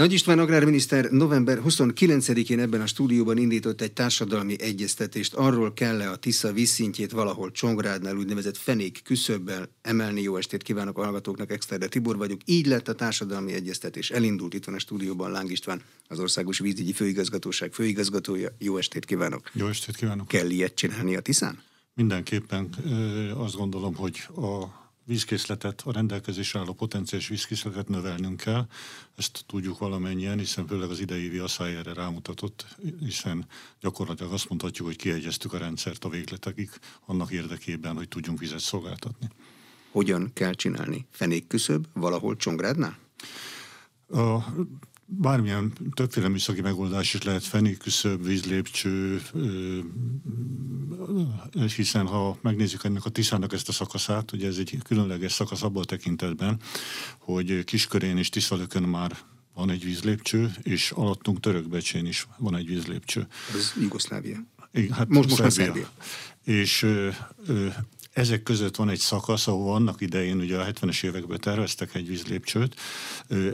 Nagy István agrárminiszter november 29-én ebben a stúdióban indított egy társadalmi egyeztetést. Arról kell-e a Tisza vízszintjét valahol Csongrádnál úgynevezett fenék küszöbbel emelni. Jó estét kívánok a hallgatóknak, Exterde Tibor vagyok. Így lett a társadalmi egyeztetés. Elindult itt van a stúdióban Láng István, az Országos Vízügyi Főigazgatóság főigazgatója. Jó estét kívánok! Jó estét kívánok! Kell ilyet csinálni a Tiszán? Mindenképpen azt gondolom, hogy a vízkészletet, a rendelkezésre álló potenciális vízkészletet növelnünk kell. Ezt tudjuk valamennyien, hiszen főleg az idei asszály erre rámutatott, hiszen gyakorlatilag azt mondhatjuk, hogy kiegyeztük a rendszert a végletekig annak érdekében, hogy tudjunk vizet szolgáltatni. Hogyan kell csinálni? Fenék küszöb valahol Csongrádnál? A bármilyen többféle műszaki megoldás is lehet fenéküszöb, vízlépcső, hiszen ha megnézzük ennek a Tiszának ezt a szakaszát, ugye ez egy különleges szakasz abban a tekintetben, hogy Kiskörén és Tiszalökön már van egy vízlépcső, és alattunk Törökbecsén is van egy vízlépcső. Ez Jugoszlávia. Igen, hát most, most Szerbia. És ö, ö, ezek között van egy szakasz, ahol annak idején ugye a 70-es években terveztek egy vízlépcsőt,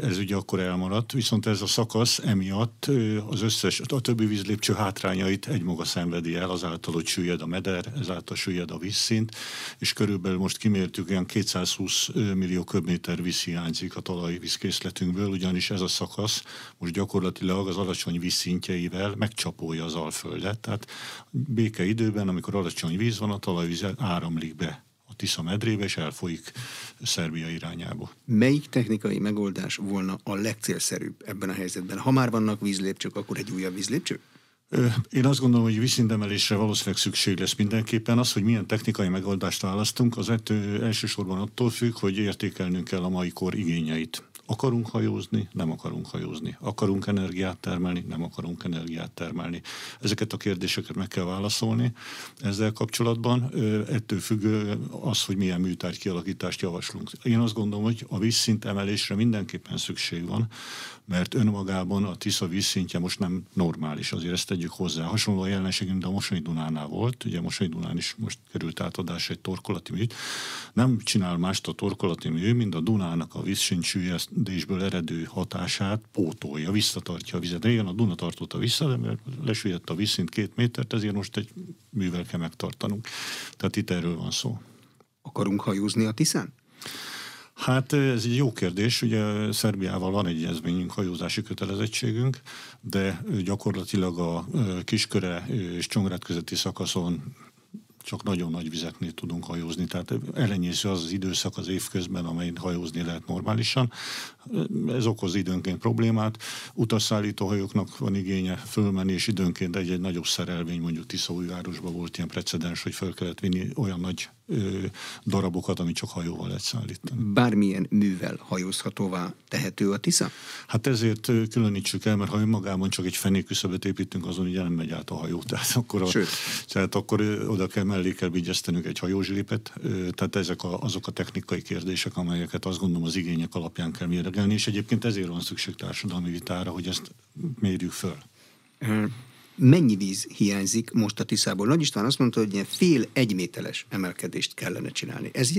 ez ugye akkor elmaradt, viszont ez a szakasz emiatt az összes, a többi vízlépcső hátrányait egymaga szenvedi el, azáltal, hogy süllyed a meder, ezáltal süllyed a vízszint, és körülbelül most kimértük, olyan 220 millió köbméter víz hiányzik a talajvízkészletünkből, ugyanis ez a szakasz most gyakorlatilag az alacsony vízszintjeivel megcsapolja az alföldet, tehát béke időben, amikor alacsony víz van, a talajvíz áramlik be a Tisza medrébe, és elfolyik Szerbia irányába. Melyik technikai megoldás volna a legcélszerűbb ebben a helyzetben? Ha már vannak vízlépcsők, akkor egy újabb vízlépcső? Én azt gondolom, hogy vízszintemelésre valószínűleg szükség lesz mindenképpen. Az, hogy milyen technikai megoldást választunk, az ettől elsősorban attól függ, hogy értékelnünk kell a mai kor igényeit. Akarunk hajózni, nem akarunk hajózni. Akarunk energiát termelni, nem akarunk energiát termelni. Ezeket a kérdéseket meg kell válaszolni. Ezzel kapcsolatban ettől függő az, hogy milyen műtárgy kialakítást javaslunk. Én azt gondolom, hogy a vízszint emelésre mindenképpen szükség van, mert önmagában a Tisza vízszintje most nem normális, azért ezt tegyük hozzá. Hasonló a jelenség, mint a Mosonyi Dunánál volt, ugye Mosonyi Dunán is most került átadás egy torkolati műt. Nem csinál mást a torkolati mű, mint a Dunának a vízszint süllyedésből eredő hatását pótolja, visszatartja a vizet. Régen a Duna tartotta vissza, de mert lesüllyedt a vízszint két métert, ezért most egy művel kell megtartanunk. Tehát itt erről van szó. Akarunk hajózni a Tiszán? Hát ez egy jó kérdés, ugye Szerbiával van egy egyezményünk, hajózási kötelezettségünk, de gyakorlatilag a Kisköre és Csongrád közötti szakaszon csak nagyon nagy vizeknél tudunk hajózni. Tehát elenyésző az az időszak az évközben, amelyen hajózni lehet normálisan. Ez okoz időnként problémát. Utasszállító hajóknak van igénye fölmenni, és időnként egy-egy nagyobb szerelvény, mondjuk Tiszaújvárosban volt ilyen precedens, hogy fel kellett vinni olyan nagy darabokat, amit csak hajóval lehet szállítani. Bármilyen művel hajózhatóvá tehető a Tisza? Hát ezért különítsük el, mert ha önmagában csak egy fenéküszöbet építünk, azon ugye nem megy át a hajó. Tehát akkor, a, tehát akkor oda kell mellé kell vigyeztenünk egy hajózslépet. Tehát ezek a, azok a technikai kérdések, amelyeket azt gondolom az igények alapján kell mérlegelni, és egyébként ezért van szükség társadalmi vitára, hogy ezt mérjük föl mennyi víz hiányzik most a Tiszából? Nagy István azt mondta, hogy ilyen fél egymételes emelkedést kellene csinálni. Ez így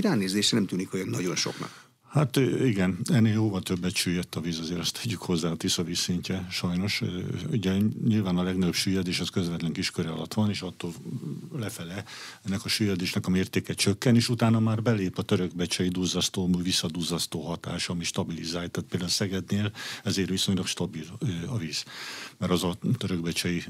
nem tűnik olyan nagyon soknak. Hát igen, ennél jóval többet süllyedt a víz, azért azt tegyük hozzá a Tisza vízszintje, sajnos. Ugye nyilván a legnagyobb süllyedés az közvetlen kisköre alatt van, és attól lefele ennek a süllyedésnek a mértéke csökken, és utána már belép a törökbecsei duzzasztó, visszaduzzasztó hatás, ami stabilizál. Tehát például Szegednél ezért viszonylag stabil a víz, mert az a törökbecsei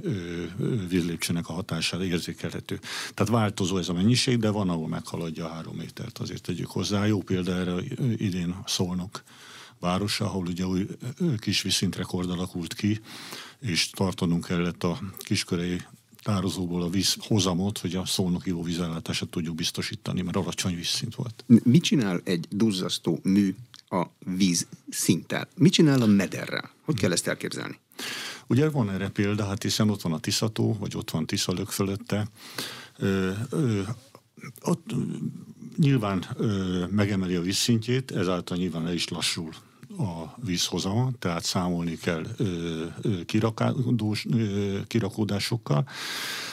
vízlépcsőnek a hatására érzékelhető. Tehát változó ez a mennyiség, de van, ahol meghaladja a három métert, azért tegyük hozzá. Jó példa erre idén Szolnok városa, ahol ugye új kis vízszintrekord alakult ki, és tartanunk kellett a kiskörei tározóból a víz hozamot, hogy a szolnok ivóvízellátását tudjuk biztosítani, mert alacsony vízszint volt. Mit csinál egy duzzasztó mű a víz szinttel? Mit csinál a mederrel? Hogy kell ezt elképzelni? Ugye van erre példa, hát hiszen ott van a Tiszató, vagy ott van Tiszalök fölötte. Ö, ö, ott nyilván ö, megemeli a vízszintjét, ezáltal nyilván el is lassul a vízhozama, tehát számolni kell ö, ö, kirakódós, ö, kirakódásokkal,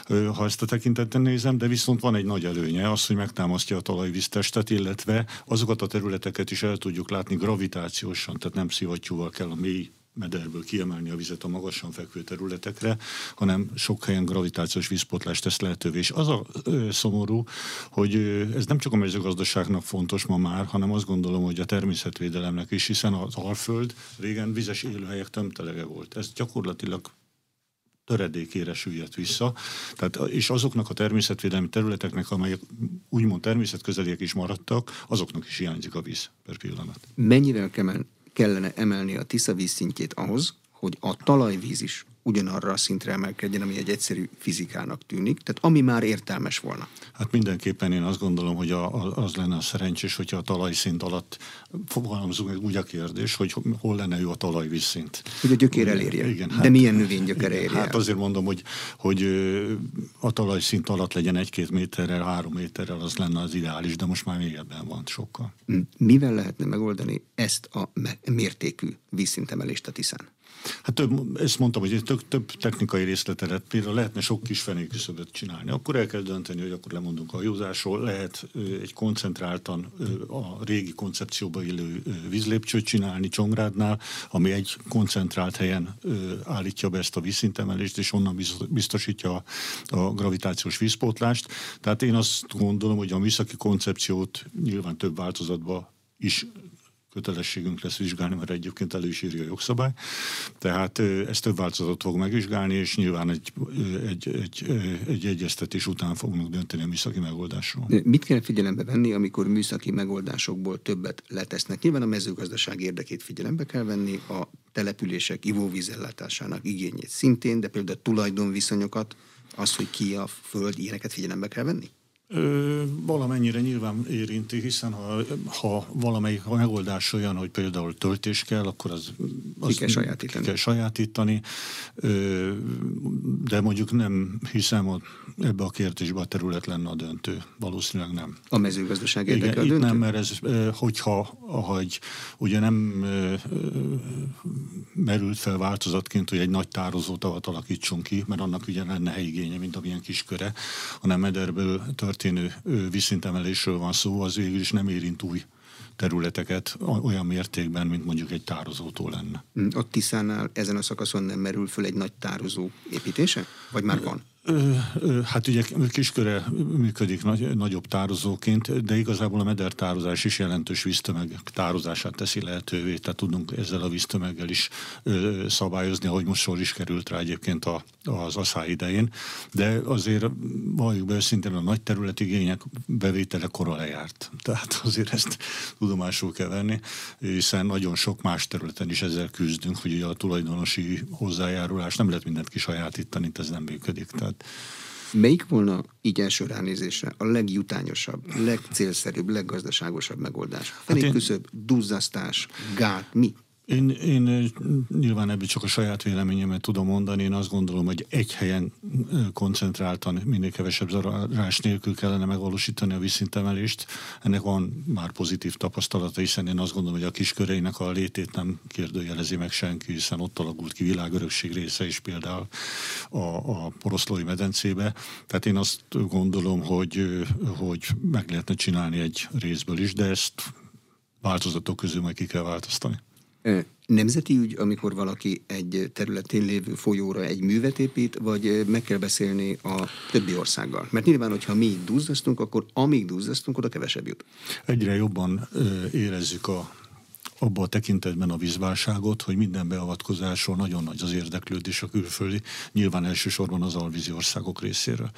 ö, ha ezt a tekintetben nézem, de viszont van egy nagy előnye, az, hogy megtámasztja a talajvíztestet, illetve azokat a területeket is el tudjuk látni gravitációsan, tehát nem szivattyúval kell a mély mederből kiemelni a vizet a magasan fekvő területekre, hanem sok helyen gravitációs vízpotlást tesz lehetővé. És az a ö, szomorú, hogy ö, ez nem csak a mezőgazdaságnak fontos ma már, hanem azt gondolom, hogy a természetvédelemnek is, hiszen az Alföld régen vizes élőhelyek tömtelege volt. Ez gyakorlatilag töredékére süllyedt vissza. Tehát, és azoknak a természetvédelmi területeknek, amelyek úgymond természetközeliek is maradtak, azoknak is hiányzik a víz per pillanat. Mennyivel kellene emelni a Tisza vízszintjét ahhoz, hogy a talajvíz is ugyanarra a szintre emelkedjen, ami egy egyszerű fizikának tűnik, tehát ami már értelmes volna. Hát mindenképpen én azt gondolom, hogy a, a, az lenne a szerencsés, hogyha a talajszint alatt fogalmazunk úgy a kérdés, hogy hol lenne jó a talajvízszint. Hogy a gyökér elérje. Igen, hát, De milyen növény gyökér elérje? Hát azért mondom, hogy, hogy a talajszint alatt legyen egy-két méterrel, három méterrel, az lenne az ideális, de most már mélyebben van sokkal. Mivel lehetne megoldani ezt a mértékű vízszintemelést a Tiszán? Hát több, ezt mondtam, hogy több, több technikai részletet, például lehetne sok kis fenéküszöböt csinálni. Akkor el kell dönteni, hogy akkor lemondunk a hajózásról, lehet egy koncentráltan a régi koncepcióba illő vízlépcsőt csinálni Csongrádnál, ami egy koncentrált helyen állítja be ezt a vízszintemelést, és onnan biztosítja a gravitációs vízpótlást. Tehát én azt gondolom, hogy a műszaki koncepciót nyilván több változatba is kötelességünk lesz vizsgálni, mert egyébként elő is írja a jogszabály. Tehát ezt több változatot fog megvizsgálni, és nyilván egy, egy, egy, egy egyeztetés után fognak dönteni a műszaki megoldásról. Mit kell figyelembe venni, amikor műszaki megoldásokból többet letesznek? Nyilván a mezőgazdaság érdekét figyelembe kell venni, a települések ivóvízellátásának igényét szintén, de például a tulajdonviszonyokat, az, hogy ki a föld, ilyeneket figyelembe kell venni? Ö, valamennyire nyilván érinti, hiszen ha, ha valamelyik a megoldás olyan, hogy például töltés kell, akkor az, az ki kell sajátítani. Ki kell sajátítani ö, de mondjuk nem hiszem, hogy ebbe a kérdésbe a terület lenne a döntő. Valószínűleg nem. A mezőgazdaság érdeke Igen, a döntő? nem, mert ez, hogyha ahogy ugye nem merült fel változatként, hogy egy nagy tározótavat alakítson ki, mert annak ugye lenne helyigénye, mint amilyen kisköre, hanem mederből történő vízszintemelésről van szó, az végül is nem érint új területeket olyan mértékben, mint mondjuk egy tározótól lenne. Hm, ott Tiszánál ezen a szakaszon nem merül föl egy nagy tározó építése? Vagy már van? Hát ugye kisköre működik nagy, nagyobb tározóként, de igazából a medertározás is jelentős víztömeg tározását teszi lehetővé, tehát tudunk ezzel a víztömeggel is szabályozni, ahogy most sor is került rá egyébként a, az asszály idején, de azért valljuk be őszintén a nagy területigények bevétele kora lejárt. Tehát azért ezt tudomásul kell venni, hiszen nagyon sok más területen is ezzel küzdünk, hogy a tulajdonosi hozzájárulás nem lehet mindent kisajátítani, ez nem működik. Tehát Melyik volna így első ránézésre a legjutányosabb, legcélszerűbb, leggazdaságosabb megoldás? Fenékküszöbb, hát duzzasztás, gát, mi? Én, én nyilván ebből csak a saját véleményemet tudom mondani. Én azt gondolom, hogy egy helyen koncentráltan, minél kevesebb zarás nélkül kellene megvalósítani a vízszintemelést. Ennek van már pozitív tapasztalata, hiszen én azt gondolom, hogy a kisköreinek a létét nem kérdőjelezi meg senki, hiszen ott alakult ki világörökség része is például a, a poroszlói medencébe. Tehát én azt gondolom, hogy, hogy meg lehetne csinálni egy részből is, de ezt változatok közül majd ki kell változtani. Nemzeti ügy, amikor valaki egy területén lévő folyóra egy művet épít, vagy meg kell beszélni a többi országgal? Mert nyilván, hogyha mi duzzasztunk, akkor amíg duzzasztunk, oda kevesebb jut. Egyre jobban érezzük a abban a tekintetben a vízválságot, hogy minden beavatkozásról nagyon nagy az érdeklődés a külföldi, nyilván elsősorban az alvízi országok részéről.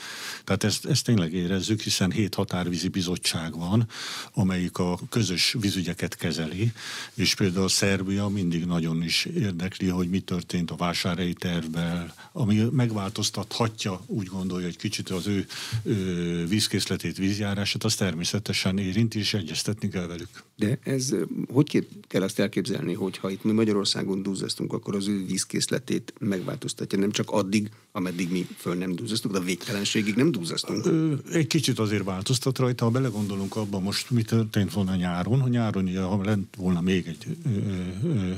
Tehát ezt, ezt tényleg érezzük, hiszen hét határvízi bizottság van, amelyik a közös vízügyeket kezeli, és például Szerbia mindig nagyon is érdekli, hogy mi történt a vásárhelyi tervben, ami megváltoztathatja, úgy gondolja, hogy kicsit az ő, ő vízkészletét, vízjárását, az természetesen érinti, és egyeztetni kell velük. De ez hogy kell azt elképzelni, hogy ha itt mi Magyarországon duzzasztunk, akkor az ő vízkészletét megváltoztatja, nem csak addig, ameddig mi föl nem duzzasztunk, de a végtelenségig nem duzzasztunk. Egy kicsit azért változtat rajta, ha belegondolunk abba most, mi történt volna nyáron, ha nyáron, ha lent volna még egy,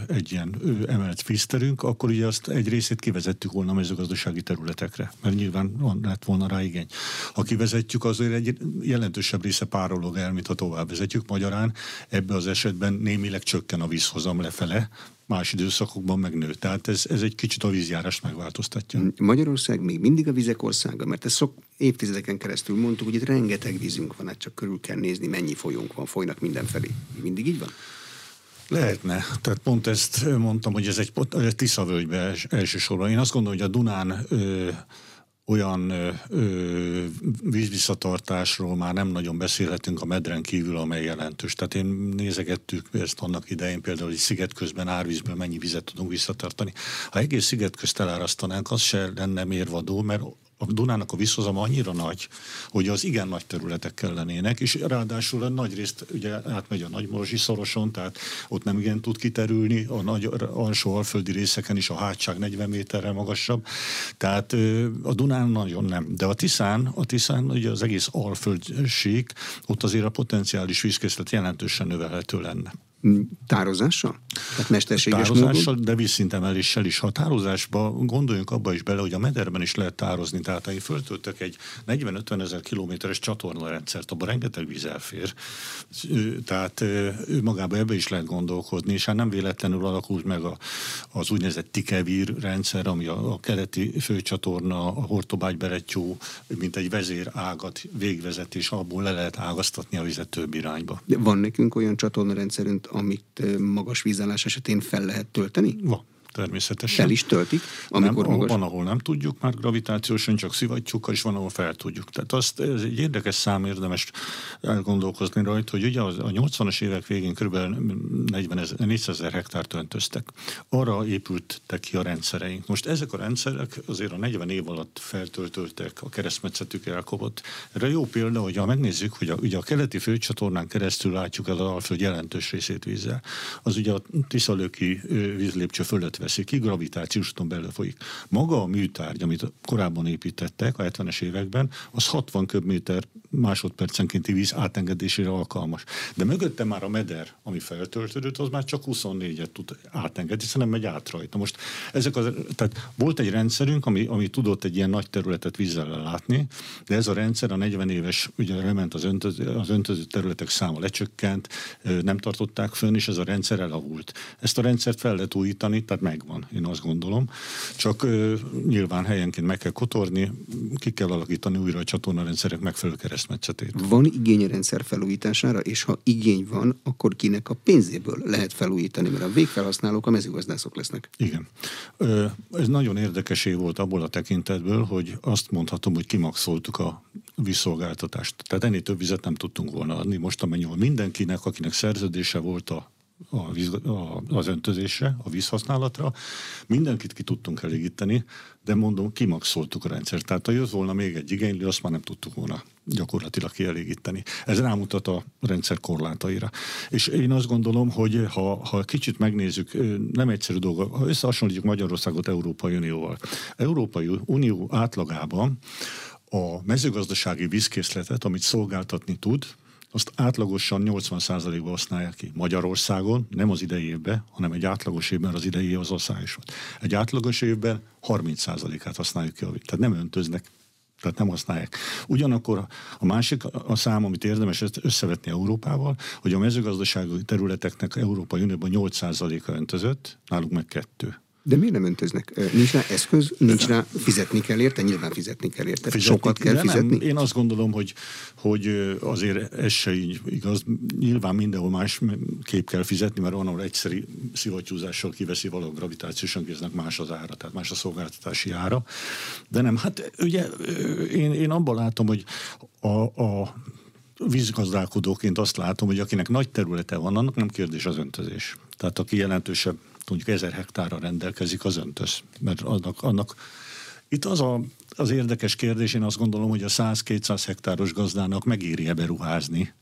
egy ilyen emelt vízterünk, akkor ugye azt egy részét kivezettük volna a mezőgazdasági területekre, mert nyilván lett volna rá igény. Ha kivezetjük, azért egy jelentősebb része párolog el, mint ha tovább vezetjük. Magyarán ebbe az esetben némileg csökken a vízhozam lefele, más időszakokban megnő. Tehát ez, ez egy kicsit a vízjárást megváltoztatja. Magyarország még mindig a vizek országa, mert ezt sok évtizedeken keresztül mondtuk, hogy itt rengeteg vízünk van, hát csak körül kell nézni, mennyi folyónk van, folynak mindenfelé. Mindig így van? Lehetne. Tehát pont ezt mondtam, hogy ez egy, egy Tiszavölgybe elsősorban. Én azt gondolom, hogy a Dunán ö, olyan ö, vízvisszatartásról már nem nagyon beszélhetünk a medren kívül, amely jelentős. Tehát én nézegettük ezt annak idején például, hogy sziget közben árvízből mennyi vizet tudunk visszatartani. Ha egész sziget közt elárasztanánk, az se lenne mérvadó, mert a Dunának a visszhozama annyira nagy, hogy az igen nagy területek kellenének, és ráadásul a nagy részt ugye átmegy a Nagymorzsi szoroson, tehát ott nem igen tud kiterülni, a nagy alsó alföldi részeken is a hátság 40 méterre magasabb, tehát a Dunán nagyon nem. De a Tiszán, a Tiszán ugye az egész alföldség, ott azért a potenciális vízkészlet jelentősen növelhető lenne. Tározással? Tehát mesterséges Tározással, módon? de vízszintemeléssel is. Ha tározásba gondoljunk abba is bele, hogy a mederben is lehet tározni. Tehát ha én föltöltök egy 40-50 ezer kilométeres csatornarendszert, abban rengeteg víz elfér. Tehát ő magába ebbe is lehet gondolkodni, és hát nem véletlenül alakult meg a, az úgynevezett Tikevír rendszer, ami a, a keleti főcsatorna, a Hortobágy Berettyó, mint egy vezérágat végvezet, és abból le lehet ágaztatni a vizet több irányba. De van nekünk olyan csatornarendszerünk, amit magas vízállás esetén fel lehet tölteni? Van természetesen. Fel is töltik, amikor nem, magas. Van, ahol nem tudjuk már gravitációsan, csak szivattyúkkal, és van, ahol fel tudjuk. Tehát azt, ez egy érdekes szám, érdemes elgondolkozni rajta, hogy ugye a 80-as évek végén kb. 40 400 ezer hektárt öntöztek. Arra épültek ki a rendszereink. Most ezek a rendszerek azért a 40 év alatt feltöltöltek, a keresztmetszetük elkobott. Erre jó példa, hogy ha megnézzük, hogy a, ugye a keleti főcsatornán keresztül látjuk el a Alföld jelentős részét vízzel, az ugye a Tiszalöki vízlépcső fölött veszi ki, gravitációs úton belül folyik. Maga a műtárgy, amit korábban építettek a 70-es években, az 60 köbméter másodpercenkénti víz átengedésére alkalmas. De mögötte már a meder, ami feltöltődött, az már csak 24-et tud átengedni, hiszen nem megy át rajta. Most ezek az, tehát volt egy rendszerünk, ami, ami tudott egy ilyen nagy területet vízzel látni, de ez a rendszer a 40 éves, ugye lement az öntöző, az öntöző területek száma lecsökkent, nem tartották fönn, és ez a rendszer elavult. Ezt a rendszert fel lehet újítani, tehát megvan, én azt gondolom. Csak nyilván helyenként meg kell kotorni, ki kell alakítani újra a csatornarendszerek megfelelő keresztmetszetét. Van igény a rendszer felújítására, és ha igény van, akkor kinek a pénzéből lehet felújítani, mert a végfelhasználók a mezőgazdászok lesznek. Igen. Ez nagyon érdekes év volt abból a tekintetből, hogy azt mondhatom, hogy kimaxoltuk a vízszolgáltatást. Tehát ennél több vizet nem tudtunk volna adni. Most amennyi mindenkinek, akinek szerződése volt a a víz, a, az öntözésre, a vízhasználatra. Mindenkit ki tudtunk elégíteni, de mondom, kimaxoltuk a rendszert. Tehát ha jött volna még egy igénylő, azt már nem tudtuk volna gyakorlatilag kielégíteni. Ez rámutat a rendszer korlátaira. És én azt gondolom, hogy ha, ha kicsit megnézzük, nem egyszerű dolga, ha összehasonlítjuk Magyarországot Európai Unióval. Európai Unió átlagában a mezőgazdasági vízkészletet, amit szolgáltatni tud, azt átlagosan 80%-ba használják ki. Magyarországon nem az idei évben, hanem egy átlagos évben az idei az országos volt. Egy átlagos évben 30%-át használjuk ki. Tehát nem öntöznek, tehát nem használják. Ugyanakkor a másik a szám, amit érdemes összevetni Európával, hogy a mezőgazdasági területeknek Európai Unióban 8%-a öntözött, náluk meg kettő. De miért nem öntöznek? Nincs rá eszköz, nincs rá, fizetni kell érte, nyilván fizetni kell érte. Fizetni, Sokat kell fizetni. Nem. Én azt gondolom, hogy, hogy azért ez se így igaz. Nyilván mindenhol más kép kell fizetni, mert van, ahol egyszerű szivattyúzással kiveszi valahol gravitációsan kéznek más az ára, tehát más a szolgáltatási ára. De nem, hát ugye én, én abban látom, hogy a, a vízgazdálkodóként azt látom, hogy akinek nagy területe van, annak nem kérdés az öntözés. Tehát aki jelentősebb mondjuk ezer hektárra rendelkezik, az öntöz. Mert annak, annak itt az a, az érdekes kérdés, én azt gondolom, hogy a 100-200 hektáros gazdának megéri-e beruházni,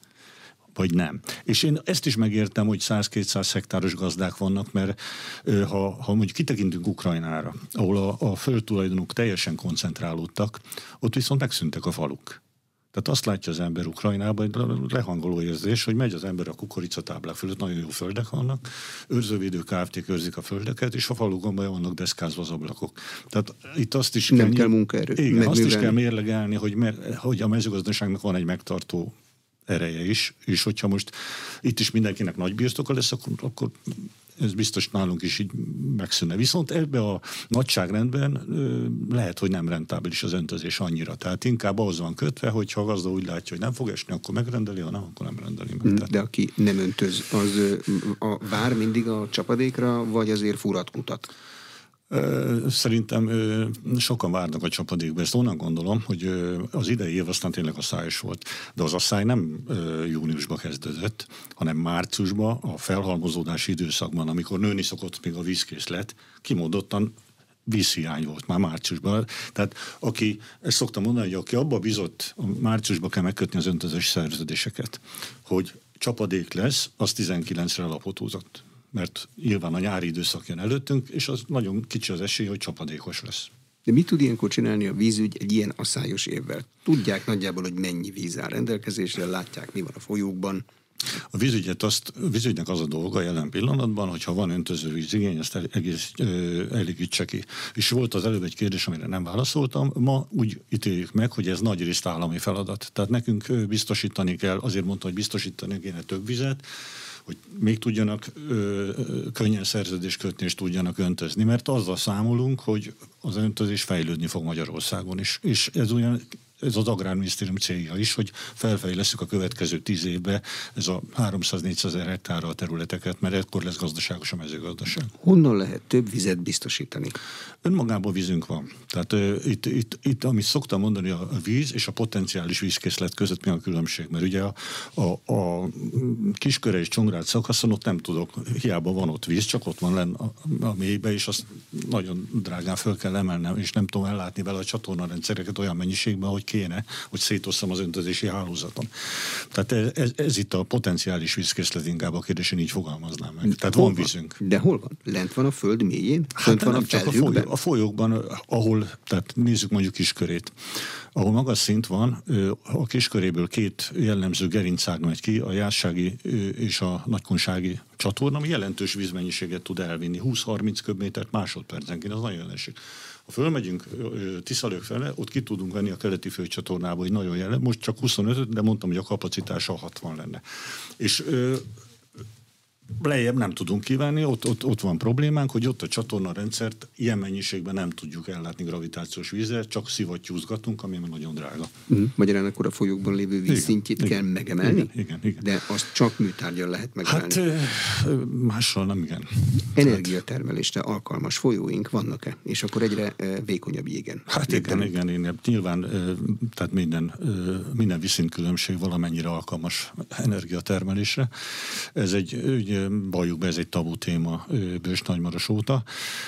vagy nem. És én ezt is megértem, hogy 100-200 hektáros gazdák vannak, mert ha, ha mondjuk kitekintünk Ukrajnára, ahol a, a földtulajdonok teljesen koncentrálódtak, ott viszont megszűntek a faluk. Tehát azt látja az ember Ukrajnában, egy lehangoló érzés, hogy megy az ember a kukoricatáblák fölött, nagyon jó földek vannak, őrzővédő kft őrzik a földeket, és a falukon vannak deszkázva az ablakok. Tehát itt azt is Nem kell, kell munkaerő. Igen, azt is kell mérlegelni, hogy, me, hogy a mezőgazdaságnak van egy megtartó ereje is, és hogyha most itt is mindenkinek nagy birtoka lesz, akkor, akkor ez biztos nálunk is így megszűnne. Viszont ebbe a nagyságrendben lehet, hogy nem rentábilis az öntözés annyira. Tehát inkább ahhoz van kötve, hogy ha a gazda úgy látja, hogy nem fog esni, akkor megrendeli, ha nem, akkor nem rendeli meg. Tehát... De aki nem öntöz, az a, vár mindig a csapadékra, vagy azért furat kutat? Szerintem sokan várnak a csapadékba. Ezt onnan gondolom, hogy az idei év aztán tényleg asszályos volt. De az asszály nem júniusba kezdődött, hanem márciusban, a felhalmozódási időszakban, amikor nőni szokott még a vízkészlet, kimondottan vízhiány volt már márciusban. Tehát aki, ezt szoktam mondani, hogy aki abba bizott, márciusban kell megkötni az öntözés szerződéseket, hogy csapadék lesz, az 19-re lapot húzott mert nyilván a nyári időszak jön előttünk, és az nagyon kicsi az esély, hogy csapadékos lesz. De mit tud ilyenkor csinálni a vízügy egy ilyen asszályos évvel? Tudják nagyjából, hogy mennyi víz áll rendelkezésre, látják, mi van a folyókban. A vízügyet azt, a vízügynek az a dolga jelen pillanatban, hogyha van öntözővíz igény, ezt egész elégítse ki. És volt az előbb egy kérdés, amire nem válaszoltam. Ma úgy ítéljük meg, hogy ez nagy részt állami feladat. Tehát nekünk biztosítani kell, azért mondtam, hogy biztosítani kéne több vizet, hogy még tudjanak ö, könnyen szerződést kötni és tudjanak öntözni, mert azzal számolunk, hogy az öntözés fejlődni fog Magyarországon is. És ez olyan ez az Agrárminisztérium célja is, hogy felfejleszünk a következő tíz évbe ez a 300-400 ezer hektárra a területeket, mert ekkor lesz gazdaságos a mezőgazdaság. Honnan lehet több vizet biztosítani? Önmagában vízünk van. Tehát uh, itt, itt, itt, amit szoktam mondani, a víz és a potenciális vízkészlet között mi a különbség? Mert ugye a, a, a kisköre és csongrád szakaszon ott nem tudok, hiába van ott víz, csak ott van len a, a mélybe, és azt nagyon drágán föl kell emelnem, és nem tudom ellátni vele a csatornarendszereket olyan mennyiségben, hogy kéne, hogy szétosszam az öntözési hálózaton. Tehát ez, ez, ez itt a potenciális vízkészlet inkább a kérdésen így fogalmaznám meg. Tehát hol van vízünk. De hol van? Lent van a föld mélyén? Hát van nem a csak a, folyó, a folyókban, ahol, tehát nézzük mondjuk kiskörét, ahol magas szint van, a kisköréből két jellemző gerincág megy ki, a jársági és a nagykonsági csatorna, ami jelentős vízmennyiséget tud elvinni, 20-30 köbmétert másodpercenként, az nagyon jelenség. Ha fölmegyünk Tiszalők fele, ott ki tudunk venni a keleti főcsatornába, hogy nagyon jelen. Most csak 25, de mondtam, hogy a kapacitása 60 lenne. És lejjebb nem tudunk kívánni, ott, ott, ott van problémánk, hogy ott a csatorna rendszert ilyen mennyiségben nem tudjuk ellátni gravitációs vízzel, csak szivattyúzgatunk, ami nagyon drága. Mm. Magyarán akkor a folyókban lévő vízszintjét kell igen, megemelni? Igen, igen, igen. De azt csak műtárgyal lehet megemelni? Hát mással nem, igen. Energiatermelésre alkalmas folyóink vannak-e? És akkor egyre vékonyabb jégen? Hát igen, igen, igen. Nyilván tehát minden, minden viszintkülönbség valamennyire alkalmas energiatermelésre. Ez egy ugye, valljuk be, ez egy tabu téma Bős Nagymaros óta,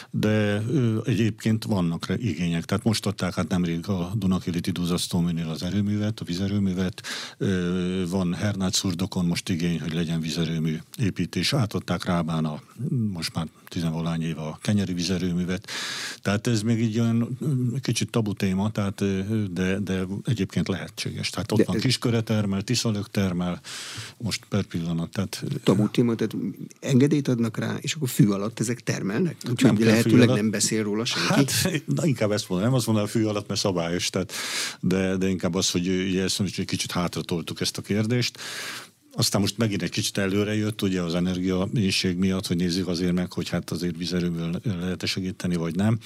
de egyébként vannak igények. Tehát most adták hát nemrég a Dunakiliti Duzasztóminél az erőművet, a vizerőművet, van Hernát Szurdokon most igény, hogy legyen vizerőmű építés, átadták Rábán a most már tizenvalány éve a kenyeri vizerőművet. Tehát ez még így olyan kicsit tabu téma, tehát, de, de egyébként lehetséges. Tehát ott de van ez... Kisköre termel, Tiszalök termel, most per pillanat. Tehát, tabu téma, tehát engedélyt adnak rá, és akkor fű alatt ezek termelnek? Úgyhogy nem lehetőleg nem beszél róla senki? Hát, na, inkább ezt mondom, nem azt a fű alatt, mert szabályos, tehát, de, de inkább az, hogy ugye ezt egy kicsit hátratoltuk ezt a kérdést. Aztán most megint egy kicsit előre jött, ugye az energia miatt, hogy nézzük azért meg, hogy hát azért vizerőből lehet segíteni, vagy nem.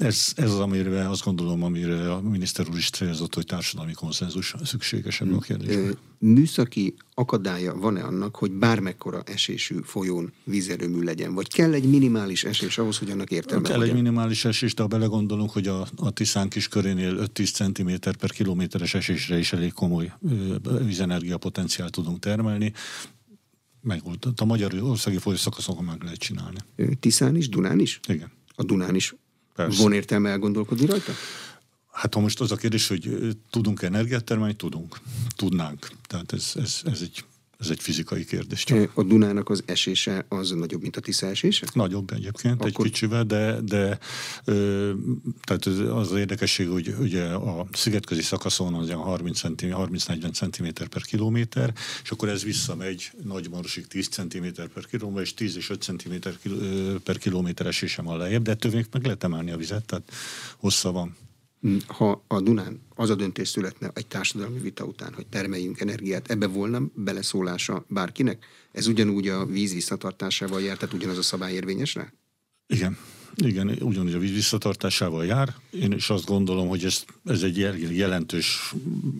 Ez, ez az, amire azt gondolom, amire a miniszter úr is célzott, hogy társadalmi konszenzus szükséges ebben a kérdésben. Műszaki akadálya van-e annak, hogy bármekkora esésű folyón vízerőmű legyen? Vagy kell egy minimális esés ahhoz, hogy annak értelme Kell egy minimális esés, de ha belegondolunk, hogy a, a Tiszán kis körénél 5-10 cm per kilométeres esésre is elég komoly vízenergia potenciál tudunk termelni, megvolt. A magyar országi folyószakaszokon meg lehet csinálni. Tiszán is, Dunán is? Igen. A Dunán is Persze. Van értelme elgondolkodni rajta? Hát ha most az a kérdés, hogy tudunk energiát termelni, tudunk. Tudnánk. Tehát ez, ez, ez egy ez egy fizikai kérdés. Csak. A Dunának az esése az nagyobb, mint a Tisza esése? Nagyobb egyébként, Akkor... egy kicsivel, de, de ö, tehát az, az érdekesség, hogy ugye a szigetközi szakaszon az 30-40 cm per kilométer, és akkor ez visszamegy Nagymarosig 10 cm per kilométer, és 10 és 5 cm per kilométer esése van lejjebb, de ettől még meg lehet emelni a vizet, tehát hossza van. Hm, ha a Dunán az a döntés születne egy társadalmi vita után, hogy termeljünk energiát, ebbe volna beleszólása bárkinek? Ez ugyanúgy a víz visszatartásával jár, tehát ugyanaz a szabály érvényesre? Igen. Igen, ugyanúgy a víz visszatartásával jár. Én is azt gondolom, hogy ez, ez egy jelentős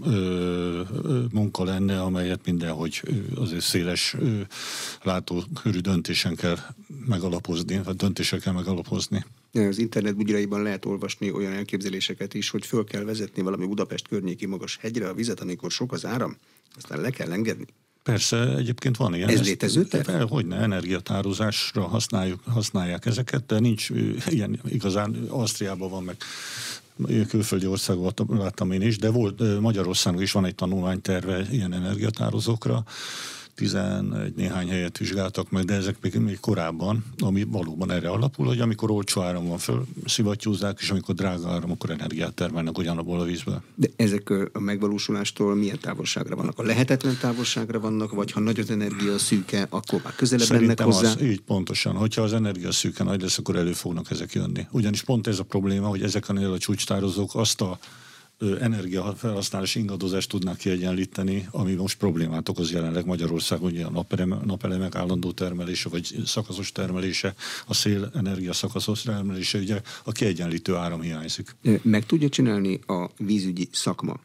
ö, munka lenne, amelyet mindenhogy azért széles ö, látókörű döntésen kell megalapozni, vagy döntésre kell megalapozni. Az internet bugyraiban lehet olvasni olyan elképzeléseket is, hogy föl kell vezetni valami Budapest környéki magas hegyre a vizet, amikor sok az áram, aztán le kell engedni. Persze, egyébként van ilyen. Ez létező terv? Hogyne, energiatározásra használjuk, használják ezeket, de nincs ilyen igazán, Ausztriában van meg külföldi országokat láttam én is, de volt Magyarországon is van egy tanulmányterve ilyen energiatározókra, 11 néhány helyet vizsgáltak meg, de ezek még, még korábban, ami valóban erre alapul, hogy amikor olcsó áram van föl, szivattyúzzák, és amikor drága áram, akkor energiát termelnek ugyanabból a vízből. De ezek a megvalósulástól milyen távolságra vannak? A lehetetlen távolságra vannak, vagy ha nagy az energia szűke, akkor már közelebb Szerintem mennek hozzá? Az, így pontosan. Hogyha az energia szűke nagy lesz, akkor elő fognak ezek jönni. Ugyanis pont ez a probléma, hogy ezek a csúcstározók azt a energiafelhasználás ingadozást tudnak kiegyenlíteni, ami most problémát okoz jelenleg Magyarországon, ugye a napelemek, napelemek állandó termelése, vagy szakaszos termelése, a szél energia szakaszos termelése, ugye a kiegyenlítő áram hiányzik. Meg tudja csinálni a vízügyi szakma,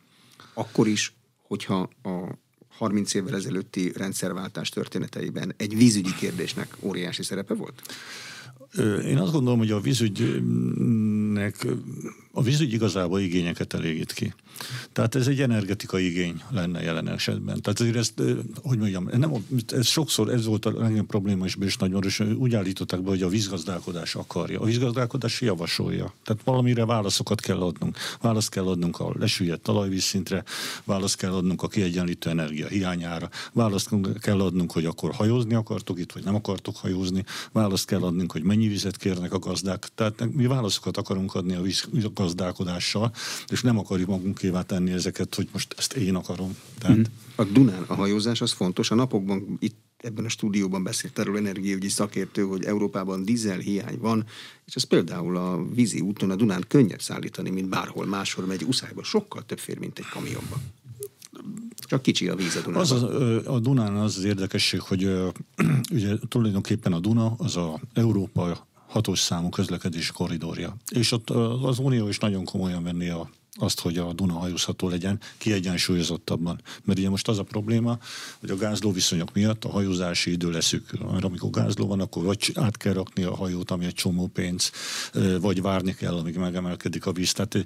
akkor is, hogyha a 30 évvel ezelőtti rendszerváltás történeteiben egy vízügyi kérdésnek óriási szerepe volt? Én azt gondolom, hogy a vízügynek a vízügy igazából igényeket elégít ki. Tehát ez egy energetikai igény lenne jelen esetben. Tehát ezért ezt, hogy mondjam, nem, ez sokszor ez volt a legnagyobb probléma is Bés nagyban, és úgy állították be, hogy a vízgazdálkodás akarja. A vízgazdálkodás javasolja. Tehát valamire válaszokat kell adnunk. Választ kell adnunk a lesüllyedt talajvízszintre, választ kell adnunk a kiegyenlítő energia hiányára, választ kell adnunk, hogy akkor hajózni akartok itt, vagy nem akartok hajózni, választ kell adnunk, hogy mennyi vizet kérnek a gazdák. Tehát mi válaszokat akarunk adni a vízgazdálkodással, és nem akarjuk magunk magunkévá tenni ezeket, hogy most ezt én akarom. Tehát... Mhm. A Dunán a hajózás az fontos. A napokban itt ebben a stúdióban beszélt erről energiaügyi szakértő, hogy Európában dízel hiány van, és ez például a vízi úton a Dunán könnyebb szállítani, mint bárhol máshol, megy uszályba sokkal több fér, mint egy kamionban. Csak kicsi a víz a Dunán. Az a, a Dunán az az érdekesség, hogy ugye tulajdonképpen a Duna az a Európa hatos számú közlekedési korridorja. És ott az Unió is nagyon komolyan venni a azt, hogy a Duna hajózható legyen, kiegyensúlyozottabban. Mert ugye most az a probléma, hogy a gázló viszonyok miatt a hajózási idő leszűkül. Mert amikor gázló van, akkor vagy át kell rakni a hajót, ami egy csomó pénz, vagy várni kell, amíg megemelkedik a víz. Tehát,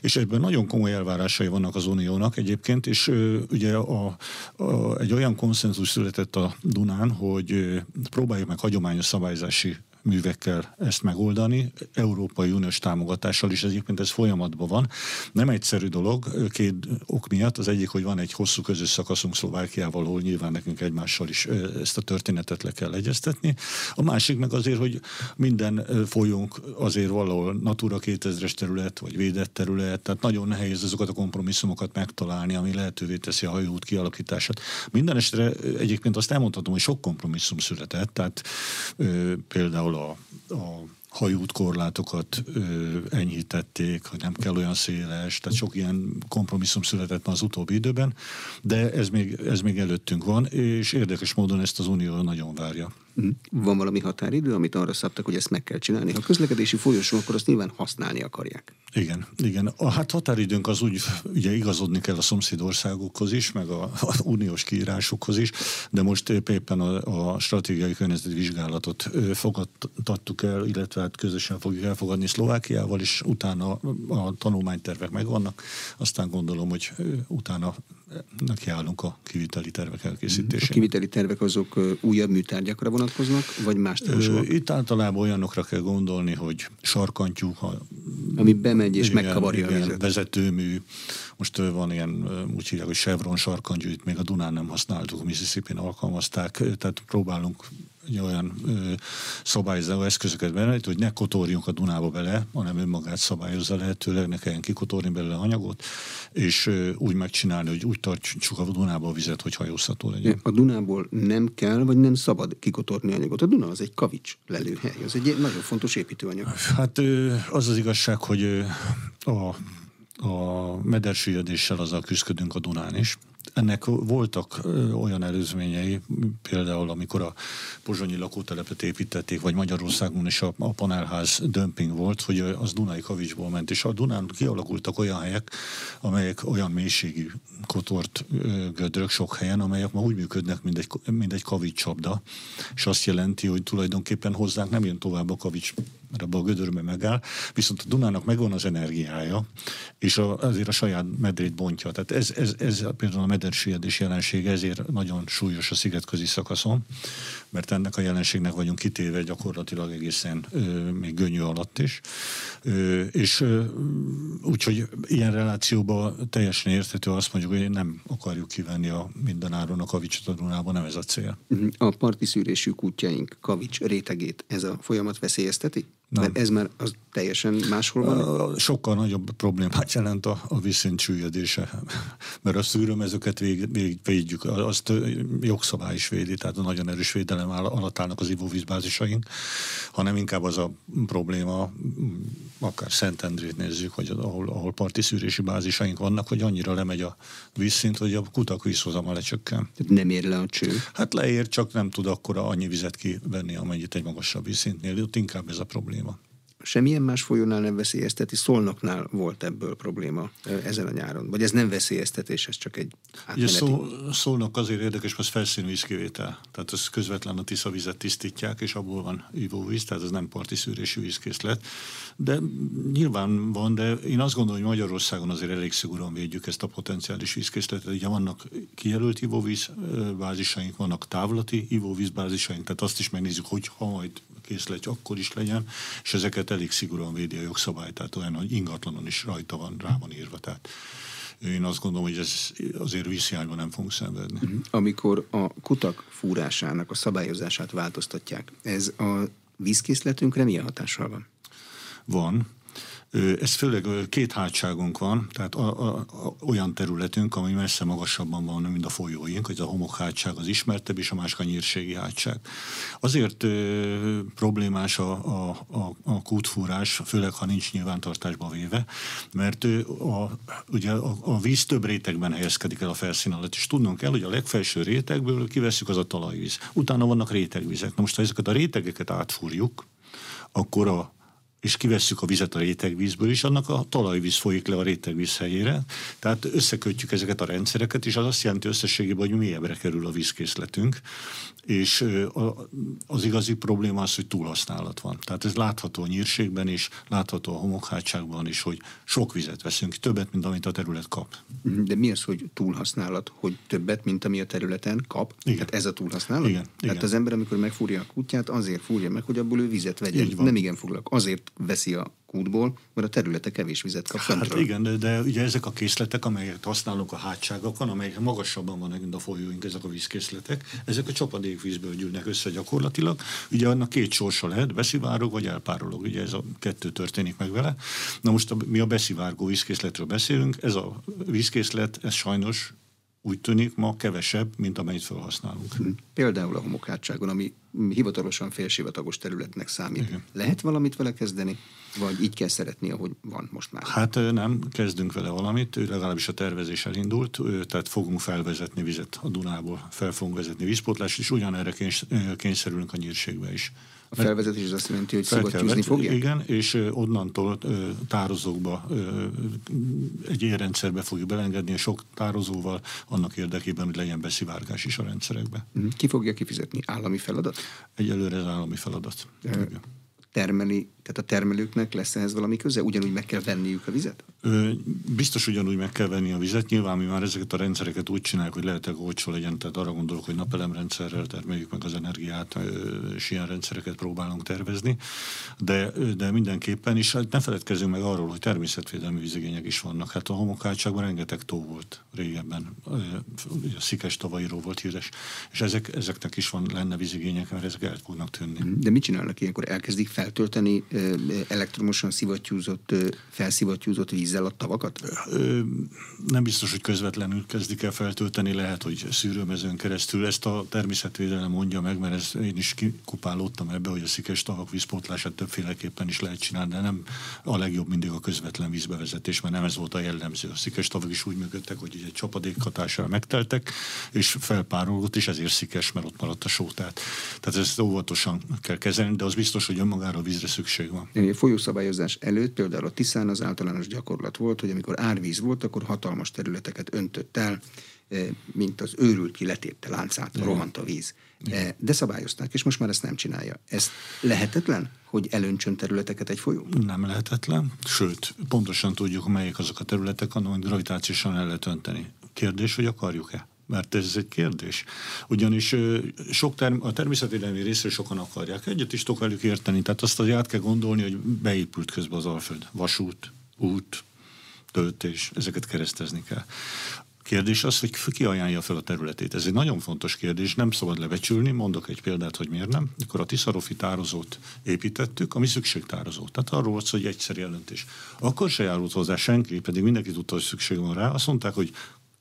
és ebben nagyon komoly elvárásai vannak az Uniónak egyébként, és ugye a, a, egy olyan konszenzus született a Dunán, hogy próbáljuk meg hagyományos szabályzási művekkel ezt megoldani, Európai Uniós támogatással is egyébként ez folyamatban van. Nem egyszerű dolog, két ok miatt. Az egyik, hogy van egy hosszú közös szakaszunk Szlovákiával, ahol nyilván nekünk egymással is ezt a történetet le kell egyeztetni. A másik meg azért, hogy minden folyónk azért valahol Natura 2000-es terület, vagy védett terület, tehát nagyon nehéz azokat a kompromisszumokat megtalálni, ami lehetővé teszi a hajóút kialakítását. Minden esetre egyébként azt elmondhatom, hogy sok kompromisszum született, tehát például a, a hajótkorlátokat ö, enyhítették, hogy nem kell olyan széles, tehát sok ilyen kompromisszum született az utóbbi időben, de ez még, ez még előttünk van, és érdekes módon ezt az Unió nagyon várja. Mhm. Van valami határidő, amit arra szabtak, hogy ezt meg kell csinálni? Ha közlekedési folyosó, akkor azt nyilván használni akarják. Igen, igen. A hát határidőnk az úgy, ugye igazodni kell a szomszédországokhoz is, meg a, a uniós kiírásokhoz is, de most éppen a, a stratégiai környezeti vizsgálatot fogadtattuk el, illetve hát közösen fogjuk elfogadni Szlovákiával, és utána a tanulmánytervek megvannak, aztán gondolom, hogy utána nekiállunk a kiviteli tervek elkészítésére. A kiviteli tervek azok újabb műtárgyakra vonatkoznak, vagy más típusúak? Itt általában olyanokra kell gondolni, hogy sarkantyú, ha ami bemegy és igen, megkavarja igen, a vizet. vezetőmű. Most van ilyen, úgy hívják, hogy Chevron sarkantyú, itt még a Dunán nem használtuk, Mississippi-n alkalmazták, tehát próbálunk olyan ö, szabályozó eszközöket bele, hogy ne kotorjunk a Dunába bele, hanem önmagát szabályozza lehetőleg, ne kelljen kikotorni belőle anyagot, és ö, úgy megcsinálni, hogy úgy tartsuk a Dunába a vizet, hogy hajózható legyen. A Dunából nem kell, vagy nem szabad kikotorni anyagot. A Duna az egy kavics lelőhely, az egy nagyon fontos építőanyag. Hát ö, az az igazság, hogy ö, a a medersüllyedéssel azzal küzdködünk a Dunán is. Ennek voltak olyan előzményei, például amikor a pozsonyi lakótelepet építették, vagy Magyarországon is a, a panelház dömping volt, hogy az Dunai kavicsból ment, és a Dunán kialakultak olyan helyek, amelyek olyan mélységű kotort gödrök sok helyen, amelyek ma úgy működnek, mint egy, mint egy kavicsapda, és azt jelenti, hogy tulajdonképpen hozzánk nem jön tovább a kavics mert abban a gödörben megáll, viszont a Dunának megvan az energiája, és a, azért a saját medrét bontja. Tehát ez, ez, ez például a medersüllyedés jelensége ezért nagyon súlyos a szigetközi szakaszon, mert ennek a jelenségnek vagyunk kitéve gyakorlatilag egészen ö, még gönyű alatt is. Ö, és úgyhogy ilyen relációban teljesen érthető azt mondjuk, hogy nem akarjuk kivenni a mindenáron a kavicsot a Dunában, nem ez a cél. A parti szűrésű kútjaink kavics rétegét ez a folyamat veszélyezteti? Nem. Mert ez már az teljesen máshol van? Sokkal nagyobb problémát jelent a, a vízszint süllyedése, mert a szűrőmezőket vég, vég, védjük, azt jogszabály is védi, tehát a nagyon erős védelem alatt állnak az ivóvízbázisaink, hanem inkább az a probléma, akár Szentendrét nézzük, hogy ahol, ahol parti szűrési bázisaink vannak, hogy annyira lemegy a vízszint, hogy a kutak vízhozama lecsökken. Nem ér le a cső? Hát leér, csak nem tud akkora annyi vizet kivenni, amennyit egy magasabb vízszintnél, ott inkább ez a probléma semmilyen más folyónál nem veszélyezteti. Szolnoknál volt ebből probléma ezen a nyáron. Vagy ez nem veszélyeztetés, ez csak egy átmeneti... Ugye szó, szólnak azért érdekes, mert felszínvízkivétel. Tehát az közvetlen a Tisza vizet tisztítják, és abból van ivóvíz, tehát ez nem parti szűrésű vízkészlet. De nyilván van, de én azt gondolom, hogy Magyarországon azért elég szigorúan védjük ezt a potenciális vízkészletet. Ugye vannak kijelölt ivóvíz bázisaink, vannak távlati ivóvíz bázisaink, tehát azt is megnézzük, hogy ha majd készlet akkor is legyen, és ezeket elég szigorúan védi a jogszabály, tehát olyan, hogy ingatlanon is rajta van, rá van írva. Tehát én azt gondolom, hogy ez azért vízhiányban nem fogunk szenvedni. Mhm. Amikor a kutak fúrásának a szabályozását változtatják, ez a vízkészletünkre milyen hatással van? Van. Ez főleg két hátságunk van, tehát a, a, a, olyan területünk, ami messze magasabban van, mint a folyóink, hogy a homokhátság az ismertebb, és a másik a nyírségi hátság. Azért ö, problémás a, a, a, a kútfúrás, főleg ha nincs nyilvántartásba véve, mert ö, a, ugye a, a víz több rétegben helyezkedik el a felszín alatt, és tudnunk kell, hogy a legfelső rétegből kiveszük az a talajvíz. Utána vannak rétegvizek. Na most, ha ezeket a rétegeket átfúrjuk, akkor a és kivesszük a vizet a rétegvízből is, annak a talajvíz folyik le a rétegvíz helyére. Tehát összekötjük ezeket a rendszereket, és az azt jelenti összességében, hogy mélyebbre kerül a vízkészletünk, és az igazi probléma az, hogy túlhasználat van. Tehát ez látható a nyírségben is, látható a homokhátságban is, hogy sok vizet veszünk, többet, mint amit a terület kap. De mi az, hogy túlhasználat, hogy többet, mint ami a területen kap? Igen. Tehát ez a túlhasználat? Igen. Tehát igen. az ember, amikor megfúrja a kutyát, azért fúrja meg, hogy abból ő vizet vegyen. Nem igen foglalkozik. Azért veszi a kútból, mert a területe kevés vizet kap Hát igen, de, de ugye ezek a készletek, amelyeket használunk a hátságokon, amelyek magasabban vannak, mint a folyóink, ezek a vízkészletek, ezek a csapadékvízből gyűlnek össze gyakorlatilag. Ugye annak két sorsa lehet, beszivárog vagy elpárolog, ugye ez a kettő történik meg vele. Na most a, mi a beszivárgó vízkészletről beszélünk, ez a vízkészlet, ez sajnos úgy tűnik ma kevesebb, mint amennyit felhasználunk. Hm. Például a homokhátságon, ami hivatalosan félsivatagos területnek számít. Igen. Lehet valamit vele kezdeni, vagy így kell szeretni, ahogy van most már? Hát nem, kezdünk vele valamit, legalábbis a tervezés elindult, tehát fogunk felvezetni vizet a Dunából, fel fogunk vezetni vízpótlást, és ugyanerre kényszerülünk a nyírségbe is. A felvezetés az azt jelenti, hogy szivattyúzni fogják? Igen, és onnantól tározókba, egy ilyen rendszerbe fogjuk belengedni, és sok tározóval annak érdekében, hogy legyen beszivárgás is a rendszerekbe. Ki fogja kifizetni? Állami feladat? Egyelőre ez állami feladat. E- termeli, tehát a termelőknek lesz ehhez valami köze? Ugyanúgy meg kell venniük a vizet? Ö, biztos ugyanúgy meg kell venni a vizet. Nyilván mi már ezeket a rendszereket úgy csináljuk, hogy lehetőleg olcsó legyen, tehát arra gondolok, hogy napelemrendszerrel termeljük meg az energiát, és ilyen rendszereket próbálunk tervezni. De, de mindenképpen is, hát ne feledkezzünk meg arról, hogy természetvédelmi vízigények is vannak. Hát a homokhátságban rengeteg tó volt régebben. A szikes tavairól volt híres. És ezek, ezeknek is van lenne vízigények, mert ezek el fognak tűnni. De mit csinálnak ilyenkor? Elkezdik feltölteni elektromosan szivattyúzott, felszivattyúzott vízzel a tavakat? Nem biztos, hogy közvetlenül kezdik el feltölteni, lehet, hogy szűrőmezőn keresztül. Ezt a természetvédelem mondja meg, mert ez, én is kikupálódtam ebbe, hogy a szikes tavak vízpótlását többféleképpen is lehet csinálni, de nem a legjobb mindig a közvetlen vízbevezetés, mert nem ez volt a jellemző. A szikes tavak is úgy működtek, hogy egy csapadék hatására megteltek, és felpárolgott, és ezért szikes, mert ott maradt a só. Tehát, tehát ezt óvatosan kell kezelni, de az biztos, hogy önmagára a vízre szükség van. A folyószabályozás előtt például a Tiszán az általános gyakorlat volt, hogy amikor árvíz volt, akkor hatalmas területeket öntött el, eh, mint az őrült ki letépte láncát, Igen. rohant a víz. Igen. Eh, de szabályozták, és most már ezt nem csinálja. Ez lehetetlen, hogy elöntsön területeket egy folyó? Nem lehetetlen, sőt, pontosan tudjuk, melyik azok a területek, amit gravitációsan el lehet önteni. Kérdés, hogy akarjuk-e? Mert ez egy kérdés. Ugyanis sok term- a természetvédelmi részről sokan akarják. Egyet is tudok velük érteni. Tehát azt azért át kell gondolni, hogy beépült közben az Alföld. Vasút, út, töltés, ezeket keresztezni kell. Kérdés az, hogy ki ajánlja fel a területét. Ez egy nagyon fontos kérdés, nem szabad lebecsülni. Mondok egy példát, hogy miért nem. Akkor a Tiszarofi tározót építettük, ami szükségtározó. Tehát arról volt hogy egyszerű jelentés. Akkor se járult hozzá senki, pedig mindenki tudta, hogy szükség van rá. Azt mondták, hogy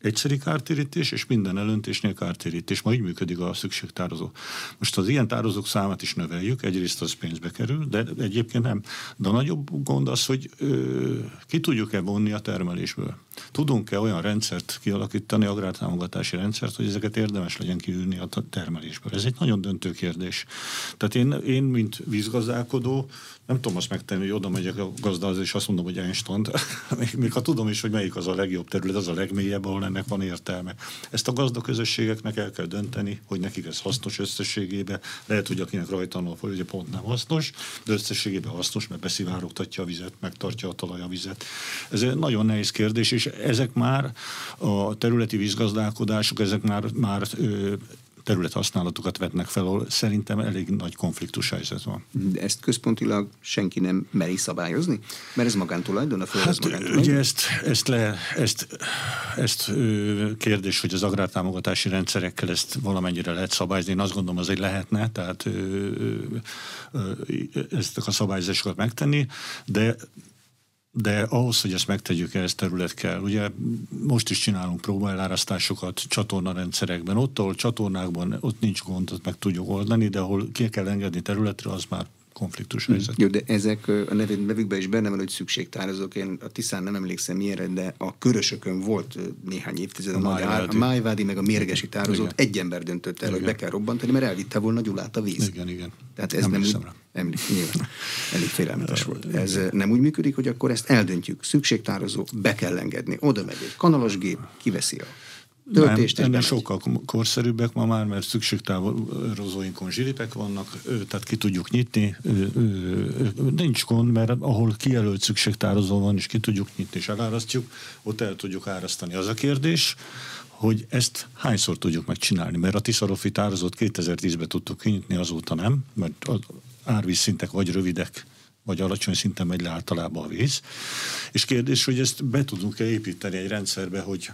egyszeri kártérítés, és minden elöntésnél kártérítés. Ma így működik a szükségtározó. Most az ilyen tározók számát is növeljük, egyrészt az pénzbe kerül, de egyébként nem. De a nagyobb gond az, hogy ö, ki tudjuk-e vonni a termelésből. Tudunk-e olyan rendszert kialakítani, agrártámogatási rendszert, hogy ezeket érdemes legyen kiülni a termelésből? Ez egy nagyon döntő kérdés. Tehát én, én mint vízgazdálkodó, nem tudom azt megtenni, hogy oda megyek a gazdához, és azt mondom, hogy Einstein, még, még ha tudom is, hogy melyik az a legjobb terület, az a legmélyebb, ahol ennek van értelme. Ezt a gazda közösségeknek el kell dönteni, hogy nekik ez hasznos összességében. Lehet, hogy akinek rajta a hogy pont nem hasznos, de összességében hasznos, mert beszivárogtatja a vizet, megtartja a talaj a vizet. Ez egy nagyon nehéz kérdés, és ezek már a területi vízgazdálkodások, ezek már, már területhasználatokat vetnek fel, szerintem elég nagy konfliktus helyzet van. De ezt központilag senki nem meri szabályozni? Mert ez magántulajdon, a föld hát, ugye ezt, ezt, le, ezt, ezt kérdés, hogy az agrártámogatási rendszerekkel ezt valamennyire lehet szabályozni. Én azt gondolom, az egy lehetne, tehát ezt a szabályozásokat megtenni, de de ahhoz, hogy ezt megtegyük, ehhez terület kell. Ugye most is csinálunk próbaelárasztásokat csatornarendszerekben. Ott, ahol csatornákban, ott nincs gond, ott meg tudjuk oldani, de ahol ki kell engedni területre, az már konfliktus hm. helyzet. Jó, de ezek a nevükben is benne van, hogy szükségtározók. Én a Tiszán nem emlékszem ilyenre, de a körösökön volt néhány évtized a, májvádi. a májvádi, meg a mérgesi tározót igen. egy ember döntött el, igen. hogy be kell robbantani, mert elvitte volna Gyulát a víz. Igen, igen. Tehát ez nem, nem úgy, emlék, nyilván, elég félelmetes volt. Ez nem úgy működik, hogy akkor ezt eldöntjük. Szükségtározó, be kell engedni. Oda megy egy kanalos gép, kiveszi a töltést. Nem, ennél sokkal korszerűbbek ma már, mert szükségtávozóinkon zsilipek vannak, tehát ki tudjuk nyitni. Nincs gond, mert ahol kijelölt szükségtározó van, és ki tudjuk nyitni, és elárasztjuk, ott el tudjuk árasztani. Az a kérdés, hogy ezt hányszor tudjuk megcsinálni, mert a Tiszarofi tározót 2010-ben tudtuk kinyitni, azóta nem, mert árvízszintek vagy rövidek, vagy alacsony szinten megy le általában a víz. És kérdés, hogy ezt be tudunk-e építeni egy rendszerbe, hogy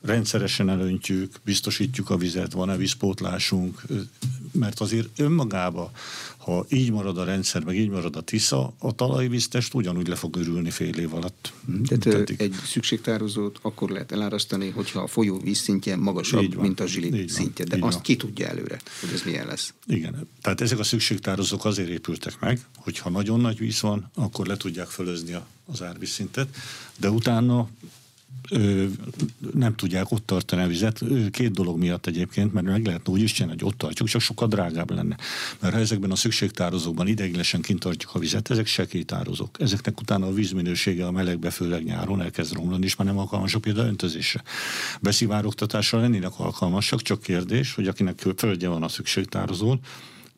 rendszeresen elöntjük, biztosítjuk a vizet, van-e vízpótlásunk, mert azért önmagába, ha így marad a rendszer, meg így marad a tisza, a talajvíztest ugyanúgy le fog örülni fél év alatt. Tehát Tetik. egy szükségtározót akkor lehet elárasztani, hogyha a folyó vízszintje magasabb, mint a zsili szintje. De azt van. ki tudja előre, hogy ez milyen lesz. Igen. Tehát ezek a szükségtározók azért épültek meg, hogyha nagyon nagy víz van, akkor le tudják fölözni az árvízszintet, de utána nem tudják ott tartani a vizet. Két dolog miatt egyébként, mert meg lehetne úgy is csinálni, hogy ott tartjuk, csak sokkal drágább lenne. Mert ha ezekben a szükségtározókban ideiglenesen kint tartjuk a vizet, ezek sekélytározók. Ezeknek utána a vízminősége a melegbe, főleg nyáron elkezd romlani, és már nem alkalmasak például öntözésre. Beszivárogtatásra lennének alkalmasak, csak kérdés, hogy akinek földje van a szükségtározón,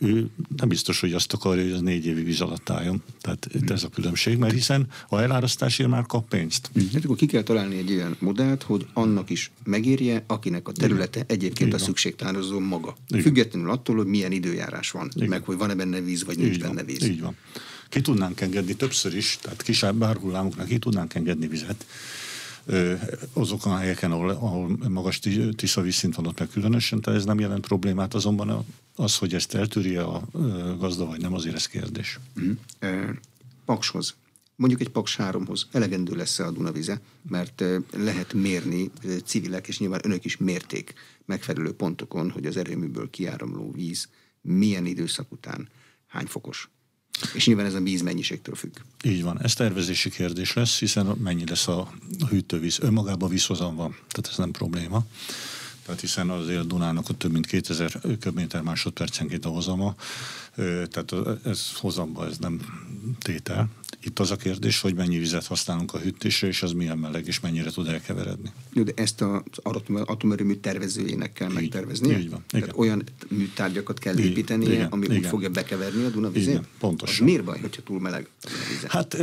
ő nem biztos, hogy azt akarja, hogy az négy évi víz alatt álljon. Tehát itt ez a különbség, mert hiszen a elárasztásért már kap pénzt. Hát akkor ki kell találni egy olyan modellt, hogy annak is megérje, akinek a területe Igen. egyébként Igen. a szükségtározó maga. Igen. Függetlenül attól, hogy milyen időjárás van, Igen. meg hogy van-e benne víz, vagy nincs Így benne víz. Így van. Ki tudnánk engedni többször is, tehát kisebb bárhullámoknak ki tudnánk engedni vizet azokon a helyeken, ahol, ahol magas tisza vízszint van ott meg különösen, tehát ez nem jelent problémát, azonban az, hogy ezt eltűri a gazda, vagy nem, azért ez kérdés. Mm. Pakshoz, mondjuk egy Paks 3-hoz elegendő lesz a Dunavize, mert lehet mérni civilek, és nyilván önök is mérték megfelelő pontokon, hogy az erőműből kiáramló víz milyen időszak után hány fokos. És nyilván ez a víz mennyiségtől függ. Így van. Ez tervezési kérdés lesz, hiszen mennyi lesz a hűtővíz. Önmagában vízhozam van, tehát ez nem probléma. Tehát hiszen azért Dunának ott több mint 2000 köbméter másodpercenként a hozama, tehát ez hozamba, ez nem tétel. Itt az a kérdés, hogy mennyi vizet használunk a hűtésre, és az milyen meleg, és mennyire tud elkeveredni. Jó, de ezt az atomerőmű tervezőjének kell így, megtervezni. Így van. Igen. Tehát olyan műtárgyakat kell így, építenie, igen, ami igen. úgy fogja bekeverni a Dunavizét. Igen, pontosan. Az miért baj, hogyha túl meleg a Hát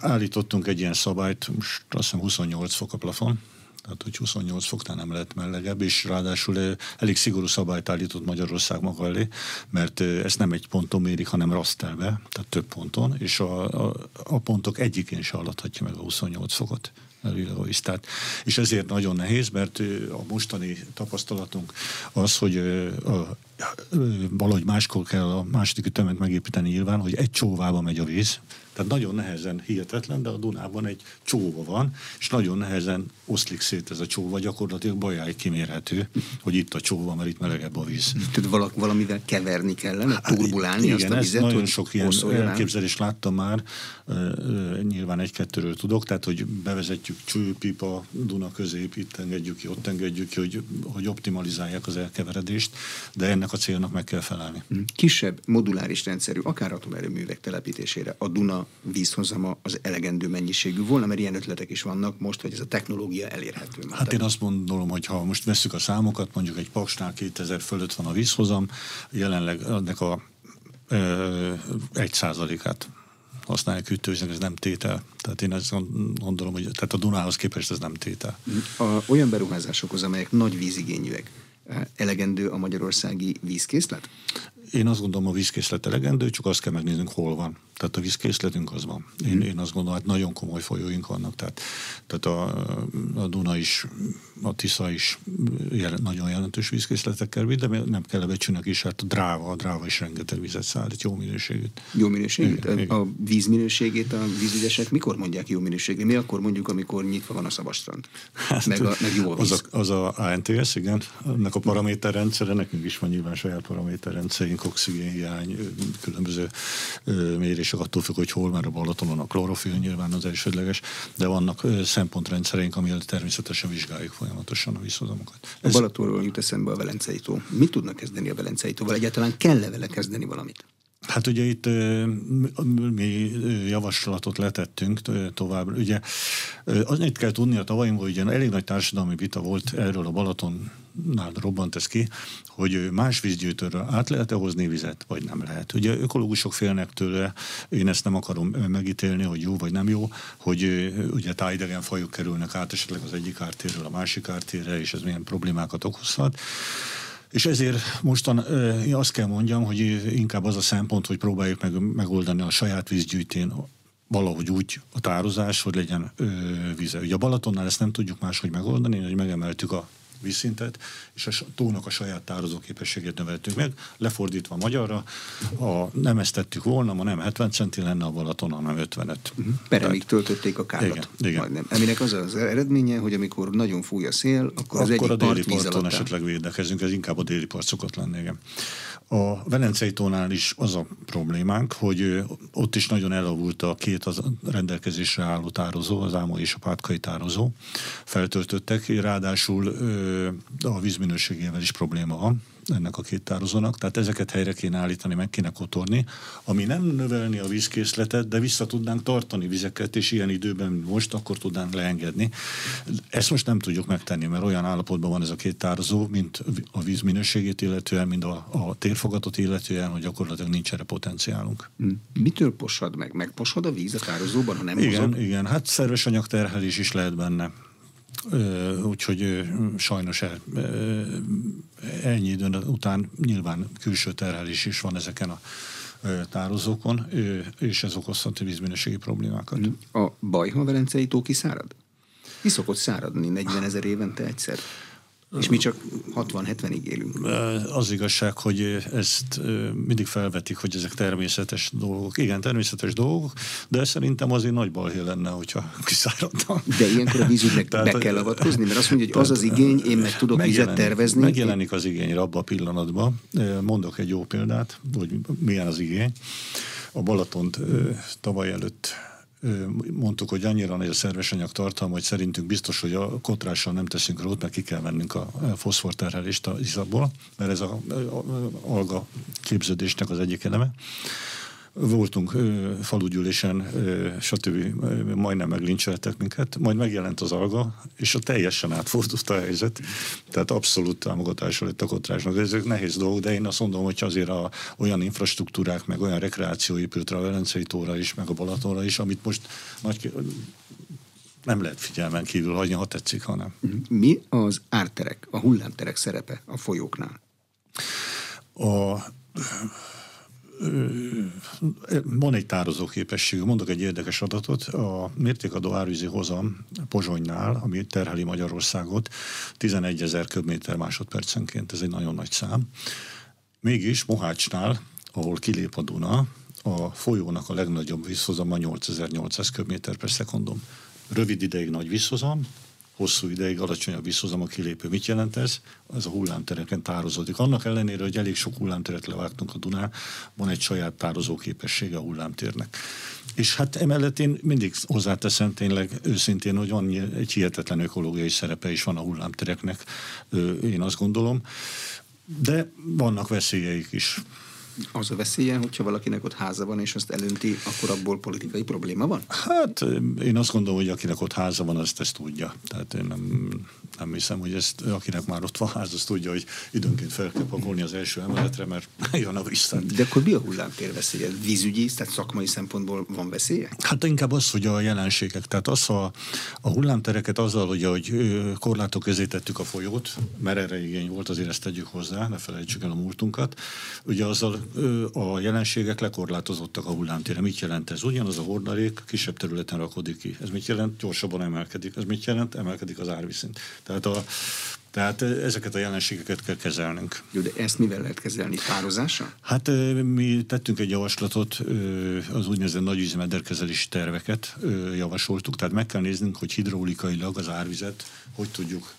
állítottunk egy ilyen szabályt, most azt hiszem 28 fok a plafon, tehát hogy 28 foknál nem lehet melegebb, és ráadásul elég szigorú szabályt állított Magyarország maga elé, mert ezt nem egy ponton mérik, hanem rasztelve, tehát több ponton, és a, a, a pontok egyikén se alathatja meg a 28 fokot. Tehát, és ezért nagyon nehéz, mert a mostani tapasztalatunk az, hogy a, valahogy máskor kell a második ütemet megépíteni nyilván, hogy egy csóvába megy a víz, tehát nagyon nehezen, hihetetlen, de a Dunában egy csóva van, és nagyon nehezen oszlik szét ez a csóva, gyakorlatilag bajáig kimérhető, hogy itt a csóva, mert itt melegebb a víz. Tehát valamivel keverni kellene, hát, turbulálni hát, igen, azt a vizet, nagyon sok ilyen elképzelést láttam már, nyilván egy-kettőről tudok, tehát hogy bevezetjük csőpipa Duna közép, itt engedjük ki, ott engedjük ki, hogy, hogy optimalizálják az elkeveredést, de ennek a célnak meg kell felelni. Hm. Kisebb moduláris rendszerű, akár atomerőművek telepítésére a Duna vízhozama az elegendő mennyiségű volna, mert ilyen ötletek is vannak most, hogy ez a technológia elérhető. Már hát én azt gondolom, hogy ha most veszük a számokat, mondjuk egy Paksnál 2000 fölött van a vízhozam, jelenleg ennek a egy százalékát használják hűtővíznek, ez nem tétel. Tehát én azt gondolom, hogy tehát a Dunához képest ez nem tétel. A, olyan beruházásokhoz, amelyek nagy vízigényűek, elegendő a magyarországi vízkészlet? Én azt gondolom, a vízkészlet elegendő, csak azt kell megnéznünk, hol van. Tehát a vízkészletünk az van. Én, én azt gondolom, hogy nagyon komoly folyóink vannak. Tehát, tehát a, a Duna is, a Tisza is jel, nagyon jelentős vízkészletekkel vitt, de nem kell becsülnek is, hát a dráva, a dráva is rengeteg vizet szállít, jó minőségét. Jó minőségét? Igen, a igen. vízminőségét a vízügyesek mikor mondják jó minőségét? Mi akkor mondjuk, amikor nyitva van a szabastrand? Hát, meg, a, meg jó a víz. Az a, az a ANTS, igen, ennek a paraméterrendszere, nekünk is van nyilván saját paraméterrendszerünk, oxigénhiány, különböző mérés és attól függ, hogy hol, mert a Balatonon a klorofil nyilván az elsődleges, de vannak szempontrendszereink, amivel természetesen vizsgáljuk folyamatosan a vízhozamokat. Ez... A Balatonról jut eszembe a Velencei tó. Mit tudnak kezdeni a Velencei tóval? Egyáltalán kell-e vele kezdeni valamit? Hát ugye itt mi javaslatot letettünk tovább. Ugye annyit kell tudni a hogy ugye elég nagy társadalmi vita volt erről a Balaton nál robbant ez ki, hogy más vízgyűjtőről át lehet-e hozni vizet, vagy nem lehet. Ugye ökológusok félnek tőle, én ezt nem akarom megítélni, hogy jó vagy nem jó, hogy ugye tájidegen fajok kerülnek át esetleg az egyik ártérről a másik ártérre, és ez milyen problémákat okozhat. És ezért mostan én azt kell mondjam, hogy inkább az a szempont, hogy próbáljuk meg megoldani a saját vízgyűjtén valahogy úgy a tározás, hogy legyen ö, vize. Ugye a Balatonnál ezt nem tudjuk máshogy megoldani, hogy megemeltük a vízszintet, és a tónak a saját tározó képességét növeltük meg. Lefordítva magyarra, ha nem ezt tettük volna, ma nem 70 centi lenne a Balaton, hanem 55. Uh-huh. Peremig töltötték a kárlat. Igen, igen. Majdnem. Aminek az az eredménye, hogy amikor nagyon fúj a szél, akkor, akkor az egyik a déli part parton esetleg védekezünk, ez inkább a déli part szokott lenni, igen. A Velencei tónál is az a problémánk, hogy ott is nagyon elavult a két az rendelkezésre álló tározó, az Ámó és a Pátkai tározó. Feltöltöttek, ráadásul a vízminőségével is probléma van ennek a két tározónak, tehát ezeket helyre kéne állítani, meg kéne kotorni, ami nem növelni a vízkészletet, de vissza tudnánk tartani vizeket, és ilyen időben, most, akkor tudnánk leengedni. Ezt most nem tudjuk megtenni, mert olyan állapotban van ez a két tározó, mint a víz minőségét illetően, mint a, a térfogatot illetően, hogy gyakorlatilag nincs erre potenciálunk. Hm. Mitől posad meg? Megposad a víz a tározóban, ha nem Igen, mozog? igen, hát szerves anyagterhelés is lehet benne úgyhogy sajnos el, ennyi idő után nyilván külső terhelés is van ezeken a tározókon, és ez okozhat vízminőségi problémákat. A Bajha Velencei tó kiszárad? Ki szokott száradni 40 ezer évente egyszer? És mi csak 60-70-ig élünk. Az igazság, hogy ezt mindig felvetik, hogy ezek természetes dolgok. Igen, természetes dolgok, de szerintem azért nagy balhé lenne, hogyha kiszáradna. De ilyenkor a vízügynek be kell avatkozni, mert azt mondja, hogy az az igény, én meg tudok vizet tervezni. Megjelenik az igény abban a pillanatban. Mondok egy jó példát, hogy milyen az igény. A Balatont tavaly előtt mondtuk, hogy annyira nagy a szerves anyag tartalma, hogy szerintünk biztos, hogy a kotrással nem teszünk rót, mert ki kell vennünk a foszforterhelést a izabból, mert ez a, alga képződésnek az egyik eleme. Voltunk falugyűlésen, stb. majdnem meglincseltek minket, majd megjelent az alga, és a teljesen átfordult a helyzet. Tehát abszolút támogatása lett a kotrásnak. Ez egy nehéz dolog, de én azt mondom, hogy azért a, olyan infrastruktúrák, meg olyan rekreáció épült a Velencei tóra is, meg a Balatonra is, amit most nagy, nem lehet figyelmen kívül hagyni, ha tetszik, hanem. Mi az árterek, a hullámterek szerepe a folyóknál? A van egy tározó képesség. Mondok egy érdekes adatot. A mértékadó árvízi hozam Pozsonynál, ami terheli Magyarországot, 11 ezer köbméter másodpercenként. Ez egy nagyon nagy szám. Mégis Mohácsnál, ahol kilép a Duna, a folyónak a legnagyobb vízhozama 8800 köbméter per szekundum. Rövid ideig nagy vízhozam, hosszú ideig alacsonyabb a kilépő. Mit jelent ez? Ez a hullámtereken tározódik. Annak ellenére, hogy elég sok hullámteret levágtunk a Dunán, van egy saját tározó képessége a hullámtérnek. És hát emellett én mindig hozzáteszem tényleg őszintén, hogy van egy hihetetlen ökológiai szerepe is van a hullámtereknek, én azt gondolom. De vannak veszélyeik is az a veszélye, hogyha valakinek ott háza van, és azt elönti, akkor abból politikai probléma van? Hát én azt gondolom, hogy akinek ott háza van, azt ezt tudja. Tehát én nem, nem hiszem, hogy ezt, akinek már ott van ház, azt tudja, hogy időnként fel kell pakolni az első emeletre, mert jön a vissza. De akkor mi a hullámtér veszélye? Vízügyi, tehát szakmai szempontból van veszélye? Hát inkább az, hogy a jelenségek. Tehát az, ha a hullámtereket azzal, hogy, hogy korlátok közé tettük a folyót, mert erre igény volt, azért ezt tegyük hozzá, ne felejtsük el a múltunkat. Ugye azzal a jelenségek lekorlátozottak a hullámtére. Mit jelent ez? Ugyanaz a hordalék kisebb területen rakodik ki. Ez mit jelent? Gyorsabban emelkedik. Ez mit jelent? Emelkedik az árviszint. Tehát a, tehát ezeket a jelenségeket kell kezelnünk. Jó, de ezt mivel lehet kezelni? Pározással? Hát mi tettünk egy javaslatot, az úgynevezett nagyvízimederkezelési terveket javasoltuk, tehát meg kell néznünk, hogy hidraulikailag az árvizet hogy tudjuk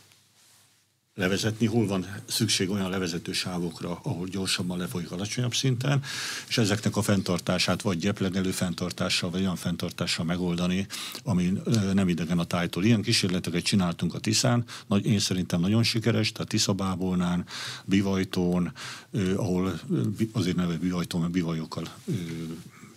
levezetni, hol van szükség olyan levezető sávokra, ahol gyorsabban lefolyik alacsonyabb szinten, és ezeknek a fenntartását vagy gyeplegelő fenntartással, vagy olyan fenntartással megoldani, ami nem idegen a tájtól. Ilyen kísérleteket csináltunk a Tiszán, nagy, én szerintem nagyon sikeres, tehát Tiszabábolnán, Bivajtón, ahol azért neve Bivajtón, mert bivajokkal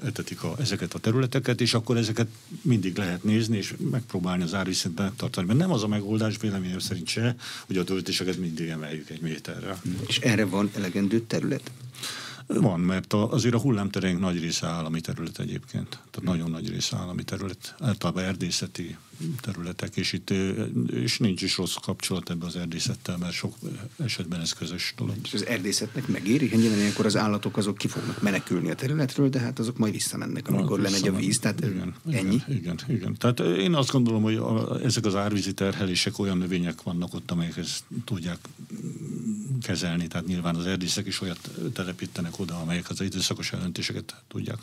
etetik a, ezeket a területeket, és akkor ezeket mindig lehet nézni, és megpróbálni az árviszint megtartani. Mert nem az a megoldás véleményem szerint se, hogy a töltéseket mindig emeljük egy méterre. És erre van elegendő terület? Van, mert a, azért a hullámterénk nagy része állami terület egyébként. Tehát nagyon nagy része állami terület. Általában erdészeti területek, és itt és nincs is rossz kapcsolat ebbe az erdészettel, mert sok esetben ez közös dolog. És az erdészetnek megéri? Nyilván ilyenkor az állatok azok ki fognak menekülni a területről, de hát azok majd visszamennek, amikor lemegy a víz, tehát igen, ennyi? Igen, igen, igen. Tehát én azt gondolom, hogy a, ezek az árvízi terhelések olyan növények vannak ott, amelyek ezt tudják kezelni, tehát nyilván az erdészek is olyat telepítenek oda, amelyek az időszakos elöntéseket tudják.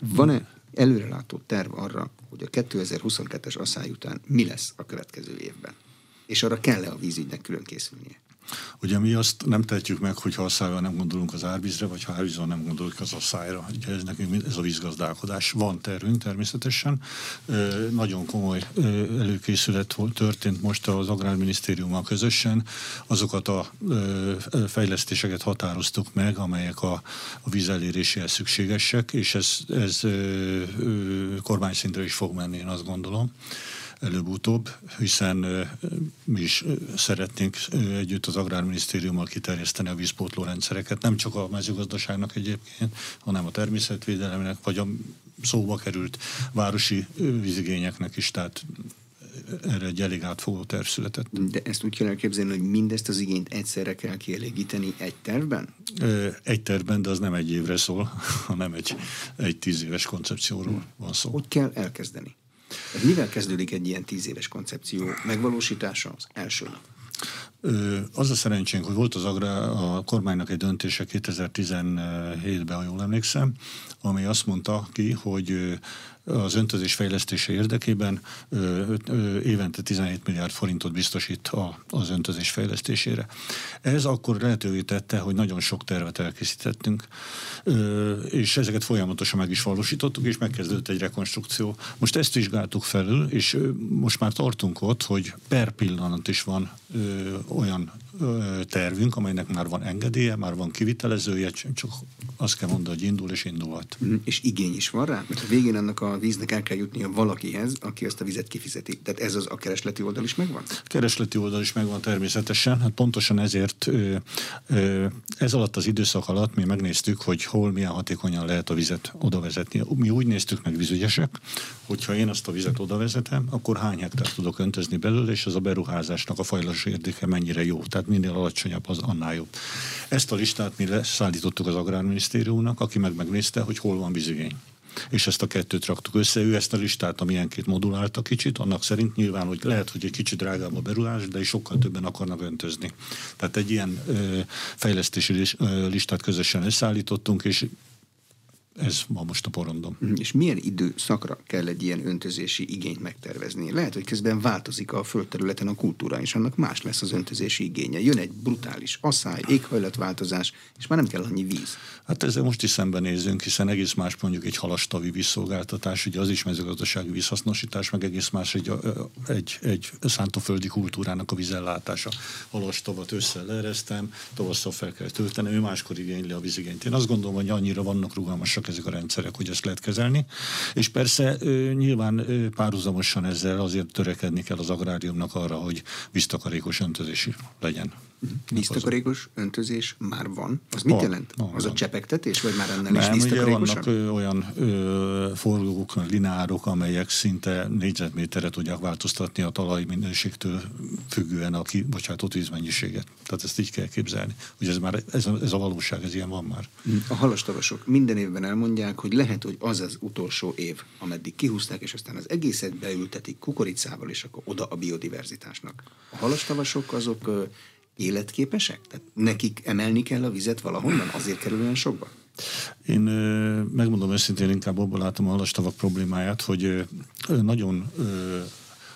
Van-e előrelátó terv arra, hogy a 2022-es asszály után mi lesz a következő évben? És arra kell-e a vízügynek külön készülnie? Ugye mi azt nem tehetjük meg, hogy ha asszályra nem gondolunk az árvízre, vagy ha árvízre nem gondolunk az asszályra. Ugye ez nekünk ez a vízgazdálkodás. Van tervünk természetesen. Nagyon komoly előkészület történt most az Agrárminisztériummal közösen. Azokat a fejlesztéseket határoztuk meg, amelyek a, a víz eléréséhez szükségesek, és ez, ez kormány szintre is fog menni, én azt gondolom előbb-utóbb, hiszen mi is szeretnénk együtt az Agrárminisztériummal kiterjeszteni a vízpótló rendszereket, nem csak a mezőgazdaságnak egyébként, hanem a természetvédelemnek, vagy a szóba került városi vízigényeknek is, tehát erre egy elég átfogó terv született. De ezt úgy kell elképzelni, hogy mindezt az igényt egyszerre kell kielégíteni egy tervben? Egy tervben, de az nem egy évre szól, hanem egy, egy tíz éves koncepcióról van szó. Hogy kell elkezdeni? Mivel kezdődik egy ilyen tíz éves koncepció megvalósítása az első nap? Az a szerencsénk, hogy volt az agrá, a kormánynak egy döntése 2017-ben, ha jól emlékszem, ami azt mondta ki, hogy az öntözés fejlesztése érdekében évente 17 milliárd forintot biztosít az öntözés fejlesztésére. Ez akkor lehetővé tette, hogy nagyon sok tervet elkészítettünk, és ezeket folyamatosan meg is valósítottuk, és megkezdődött egy rekonstrukció. Most ezt vizsgáltuk felül, és most már tartunk ott, hogy per pillanat is van olyan tervünk, amelynek már van engedélye, már van kivitelezője, csak azt kell mondani, hogy indul és indulhat. Mm, és igény is van rá? Mert a végén annak a víznek el kell jutnia valakihez, aki azt a vizet kifizeti. Tehát ez az a keresleti oldal is megvan? A keresleti oldal is megvan természetesen. Hát pontosan ezért ez alatt az időszak alatt mi megnéztük, hogy hol milyen hatékonyan lehet a vizet oda vezetni. Mi úgy néztük meg vízügyesek, hogyha én azt a vizet oda vezetem, akkor hány hektár tudok öntözni belőle, és az a beruházásnak a fajlas érdeke mennyire jó. Tehát minél alacsonyabb, az annál jobb. Ezt a listát mi leszállítottuk az Agrárminisztériumnak, aki meg megnézte, hogy hol van vízigény és ezt a kettőt raktuk össze. Ő ezt a listát, ami ilyenként modulálta kicsit, annak szerint nyilván, hogy lehet, hogy egy kicsit drágább a berulás, de sokkal többen akarnak öntözni. Tehát egy ilyen ö, fejlesztési listát közösen összeállítottunk, és ez ma most a porondom. Mhm. És milyen időszakra kell egy ilyen öntözési igényt megtervezni? Lehet, hogy közben változik a földterületen a kultúra, és annak más lesz az öntözési igénye. Jön egy brutális asszály, éghajlatváltozás, és már nem kell annyi víz. Hát ezzel most is szembenézünk, hiszen egész más mondjuk egy halastavi vízszolgáltatás, ugye az is mezőgazdasági vízhasznosítás, meg egész más egy, egy, egy szántóföldi kultúrának a vízellátása. Halastavat össze leeresztem, tavasszal fel kell tölteni, ő máskor igényli a vízigényt. Én azt gondolom, hogy annyira vannak rugalmasak fontosak ezek a rendszerek, hogy ezt lehet kezelni. És persze nyilván párhuzamosan ezzel azért törekedni kell az agráriumnak arra, hogy víztakarékos öntözési legyen. Víztakarékos öntözés már van? Az mit van, jelent? Van, az van. a csepegtetés, vagy már ennél is víztakarékosabb? vannak ö, olyan ö, forgók, linárok, amelyek szinte négyzetméterre tudják változtatni a talaj minőségtől függően a kibocsátott vízmennyiséget. Tehát ezt így kell képzelni. Ugye ez már ez a, ez a valóság, ez ilyen van már. A halastavasok minden évben elmondják, hogy lehet, hogy az az utolsó év, ameddig kihúzták, és aztán az egészet beültetik kukoricával, és akkor oda a biodiverzitásnak. A halastavasok azok életképesek? Tehát nekik emelni kell a vizet valahonnan? Azért kerül olyan sokba? Én megmondom őszintén, inkább abból látom a halastavak problémáját, hogy nagyon,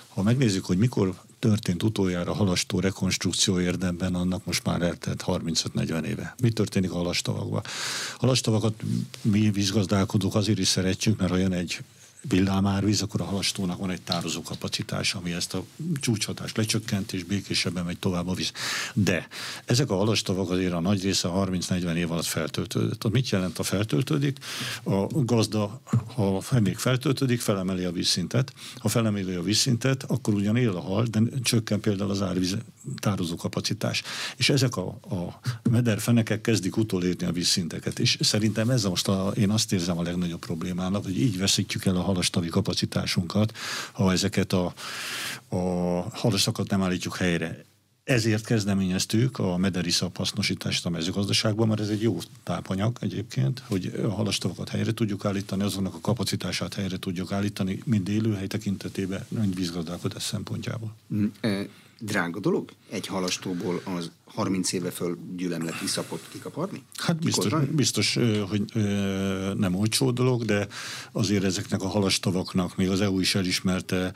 ha megnézzük, hogy mikor történt utoljára halastó rekonstrukció érdemben, annak most már eltelt 35-40 éve. Mi történik a halastavakban? Halastavakat mi vízgazdálkodók azért is szeretjük, mert ha jön egy villámárvíz, akkor a halastónak van egy tározó kapacitás, ami ezt a csúcshatást lecsökkent, és békésebben megy tovább a víz. De ezek a halastavak azért a nagy része 30-40 év alatt feltöltődött. A mit jelent a feltöltődik? A gazda, ha még feltöltődik, felemeli a vízszintet. Ha felemeli a vízszintet, akkor ugyan él a hal, de csökken például az árvíz tározó kapacitás. És ezek a, a mederfenekek kezdik utolérni a vízszinteket. És szerintem ez most a, én azt érzem a legnagyobb problémának, hogy így veszítjük el a halastavi kapacitásunkat, ha ezeket a, a halastakat nem állítjuk helyre. Ezért kezdeményeztük a mederiszap hasznosítást a mezőgazdaságban, mert ez egy jó tápanyag egyébként, hogy a halastavakat helyre tudjuk állítani, azonnak a kapacitását helyre tudjuk állítani, mind élőhely tekintetében, mind vízgazdálkodás szempontjából. Drága dolog egy halastóból az 30 éve föl gyülemlet iszapot kikaparni? Hát biztos, biztos, hogy nem olcsó dolog, de azért ezeknek a halastavaknak még az EU is elismerte,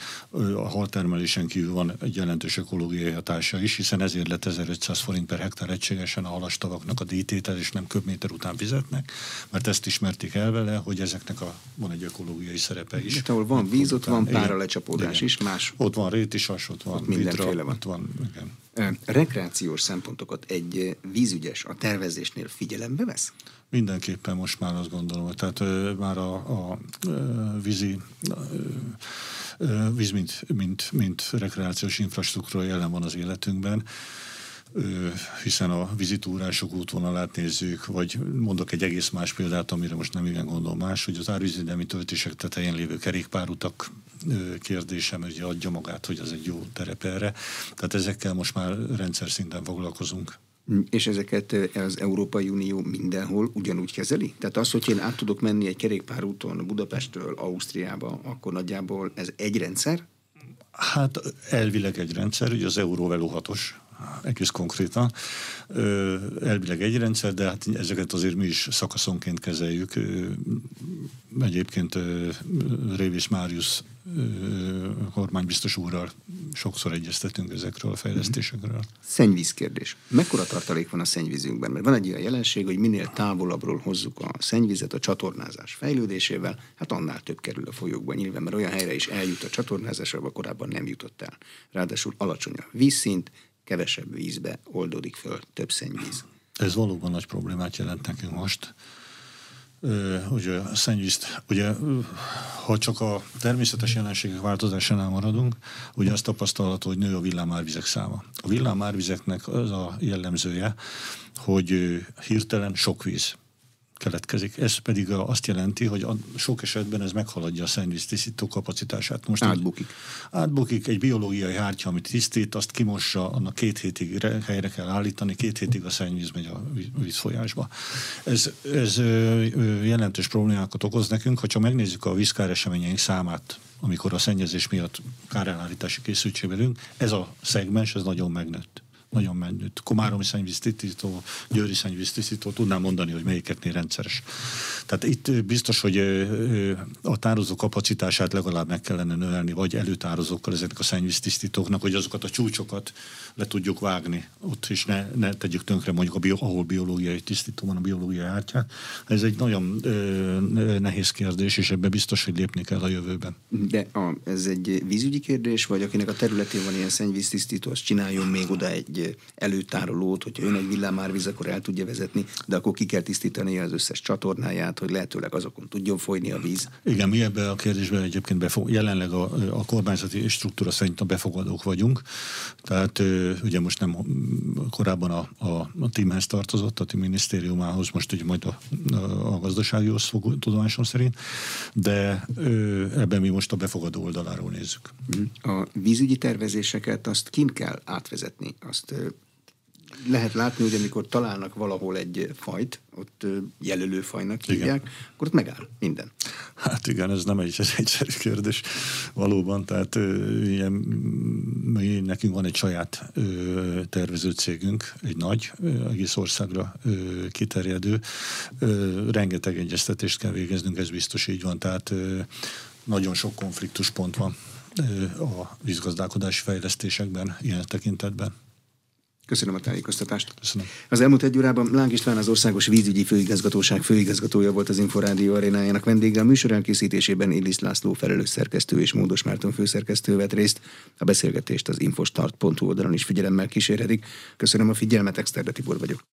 a haltermelésen kívül van egy jelentős ökológiai hatása is, hiszen ezért lett 1500 forint per hektár egységesen a halastavaknak a díjtétel, és nem köbméter után fizetnek, mert ezt ismerték el vele, hogy ezeknek a, van egy ökológiai szerepe is. De ahol van víz, ott van pára lecsapódás is, más. Ott van rétisas, ott van ott mindenféle van. Ott van igen. Rekreációs szempontokat egy vízügyes a tervezésnél figyelembe vesz? Mindenképpen most már azt gondolom, tehát ö, már a, a, a vízi ö, víz, mint, mint, mint rekreációs infrastruktúra jelen van az életünkben hiszen a vizitúrások útvonalát nézzük, vagy mondok egy egész más példát, amire most nem igen gondol más, hogy az árvízvédelmi töltések tetején lévő kerékpárutak kérdése, mert ugye adja magát, hogy az egy jó terep erre. Tehát ezekkel most már rendszer szinten foglalkozunk. És ezeket az Európai Unió mindenhol ugyanúgy kezeli? Tehát az, hogy én át tudok menni egy kerékpárúton Budapestről Ausztriába, akkor nagyjából ez egy rendszer? Hát elvileg egy rendszer, ugye az Euróveló 6 egész konkrétan. Elvileg egy rendszer, de hát ezeket azért mi is szakaszonként kezeljük. Egyébként Révis Máriusz kormánybiztos úrral sokszor egyeztetünk ezekről a fejlesztésekről. Szennyvíz kérdés. Mekkora tartalék van a szennyvízünkben? Mert van egy olyan jelenség, hogy minél távolabbról hozzuk a szennyvizet a csatornázás fejlődésével, hát annál több kerül a folyókba nyilván, mert olyan helyre is eljut a csatornázás, ahol korábban nem jutott el. Ráadásul alacsony a vízszint, kevesebb vízbe oldódik föl több szennyvíz. Ez valóban nagy problémát jelent nekünk most ugye a szennyvízt, ugye ha csak a természetes jelenségek változásánál maradunk, ugye azt tapasztalható, hogy nő a villámárvizek száma. A villámárvizeknek az a jellemzője, hogy hirtelen sok víz keletkezik. Ez pedig azt jelenti, hogy a sok esetben ez meghaladja a szennyvíz tisztító kapacitását. Most átbukik. Egy, átbukik egy biológiai hártya, amit tisztít, azt kimossa, annak két hétig helyre kell állítani, két hétig a szennyvíz megy a vízfolyásba. Ez, ez jelentős problémákat okoz nekünk, ha csak megnézzük a vízkár eseményeink számát, amikor a szennyezés miatt kárelállítási készültségben ez a szegmens, ez nagyon megnőtt nagyon menőt. Komáromi szennyvíztisztító, Győri szennyvíztisztító, tudnám mondani, hogy melyikeknél rendszeres. Tehát itt biztos, hogy a tározó kapacitását legalább meg kellene növelni, vagy előtározókkal ezeknek a szennyvíztisztítóknak, hogy azokat a csúcsokat le tudjuk vágni. Ott is ne, ne tegyük tönkre mondjuk, a bio, ahol biológiai tisztító van, a biológiai ártyát. Ez egy nagyon ö, nehéz kérdés, és ebbe biztos, hogy lépni kell a jövőben. De a, ez egy vízügyi kérdés, vagy akinek a területén van ilyen szennyvíztisztító, az csináljon még oda egy előtárolót, hogyha jön egy villámárvíz, akkor el tudja vezetni, de akkor ki kell tisztítani az összes csatornáját, hogy lehetőleg azokon tudjon folyni a víz. Igen, mi ebben a kérdésben egyébként befog, jelenleg a, a kormányzati struktúra szerint a befogadók vagyunk, tehát ugye most nem korábban a, a, a tímhez tartozott, a TIM minisztériumához, most ugye majd a, a, a gazdaságihoz fog tudomásom szerint, de ebben mi most a befogadó oldaláról nézzük. A vízügyi tervezéseket azt kint kell átvezetni, azt lehet látni, hogy amikor találnak valahol egy fajt, ott jelölőfajnak hívják, igen. akkor ott megáll minden. Hát igen, ez nem egy egyszerű kérdés valóban, tehát ilyen, mi, nekünk van egy saját tervező cégünk, egy nagy, egész országra kiterjedő, rengeteg egyeztetést kell végeznünk, ez biztos így van, tehát nagyon sok konfliktuspont van a vízgazdálkodási fejlesztésekben, ilyen tekintetben. Köszönöm a tájékoztatást. Köszönöm. Az elmúlt egy órában Láng István az Országos Vízügyi Főigazgatóság főigazgatója volt az Inforádió arénájának vendége. A műsor elkészítésében Illis László felelős szerkesztő és Módos Márton főszerkesztő vett részt. A beszélgetést az infostart.hu oldalon is figyelemmel kísérhetik. Köszönöm a figyelmet, Exterde Tibor vagyok.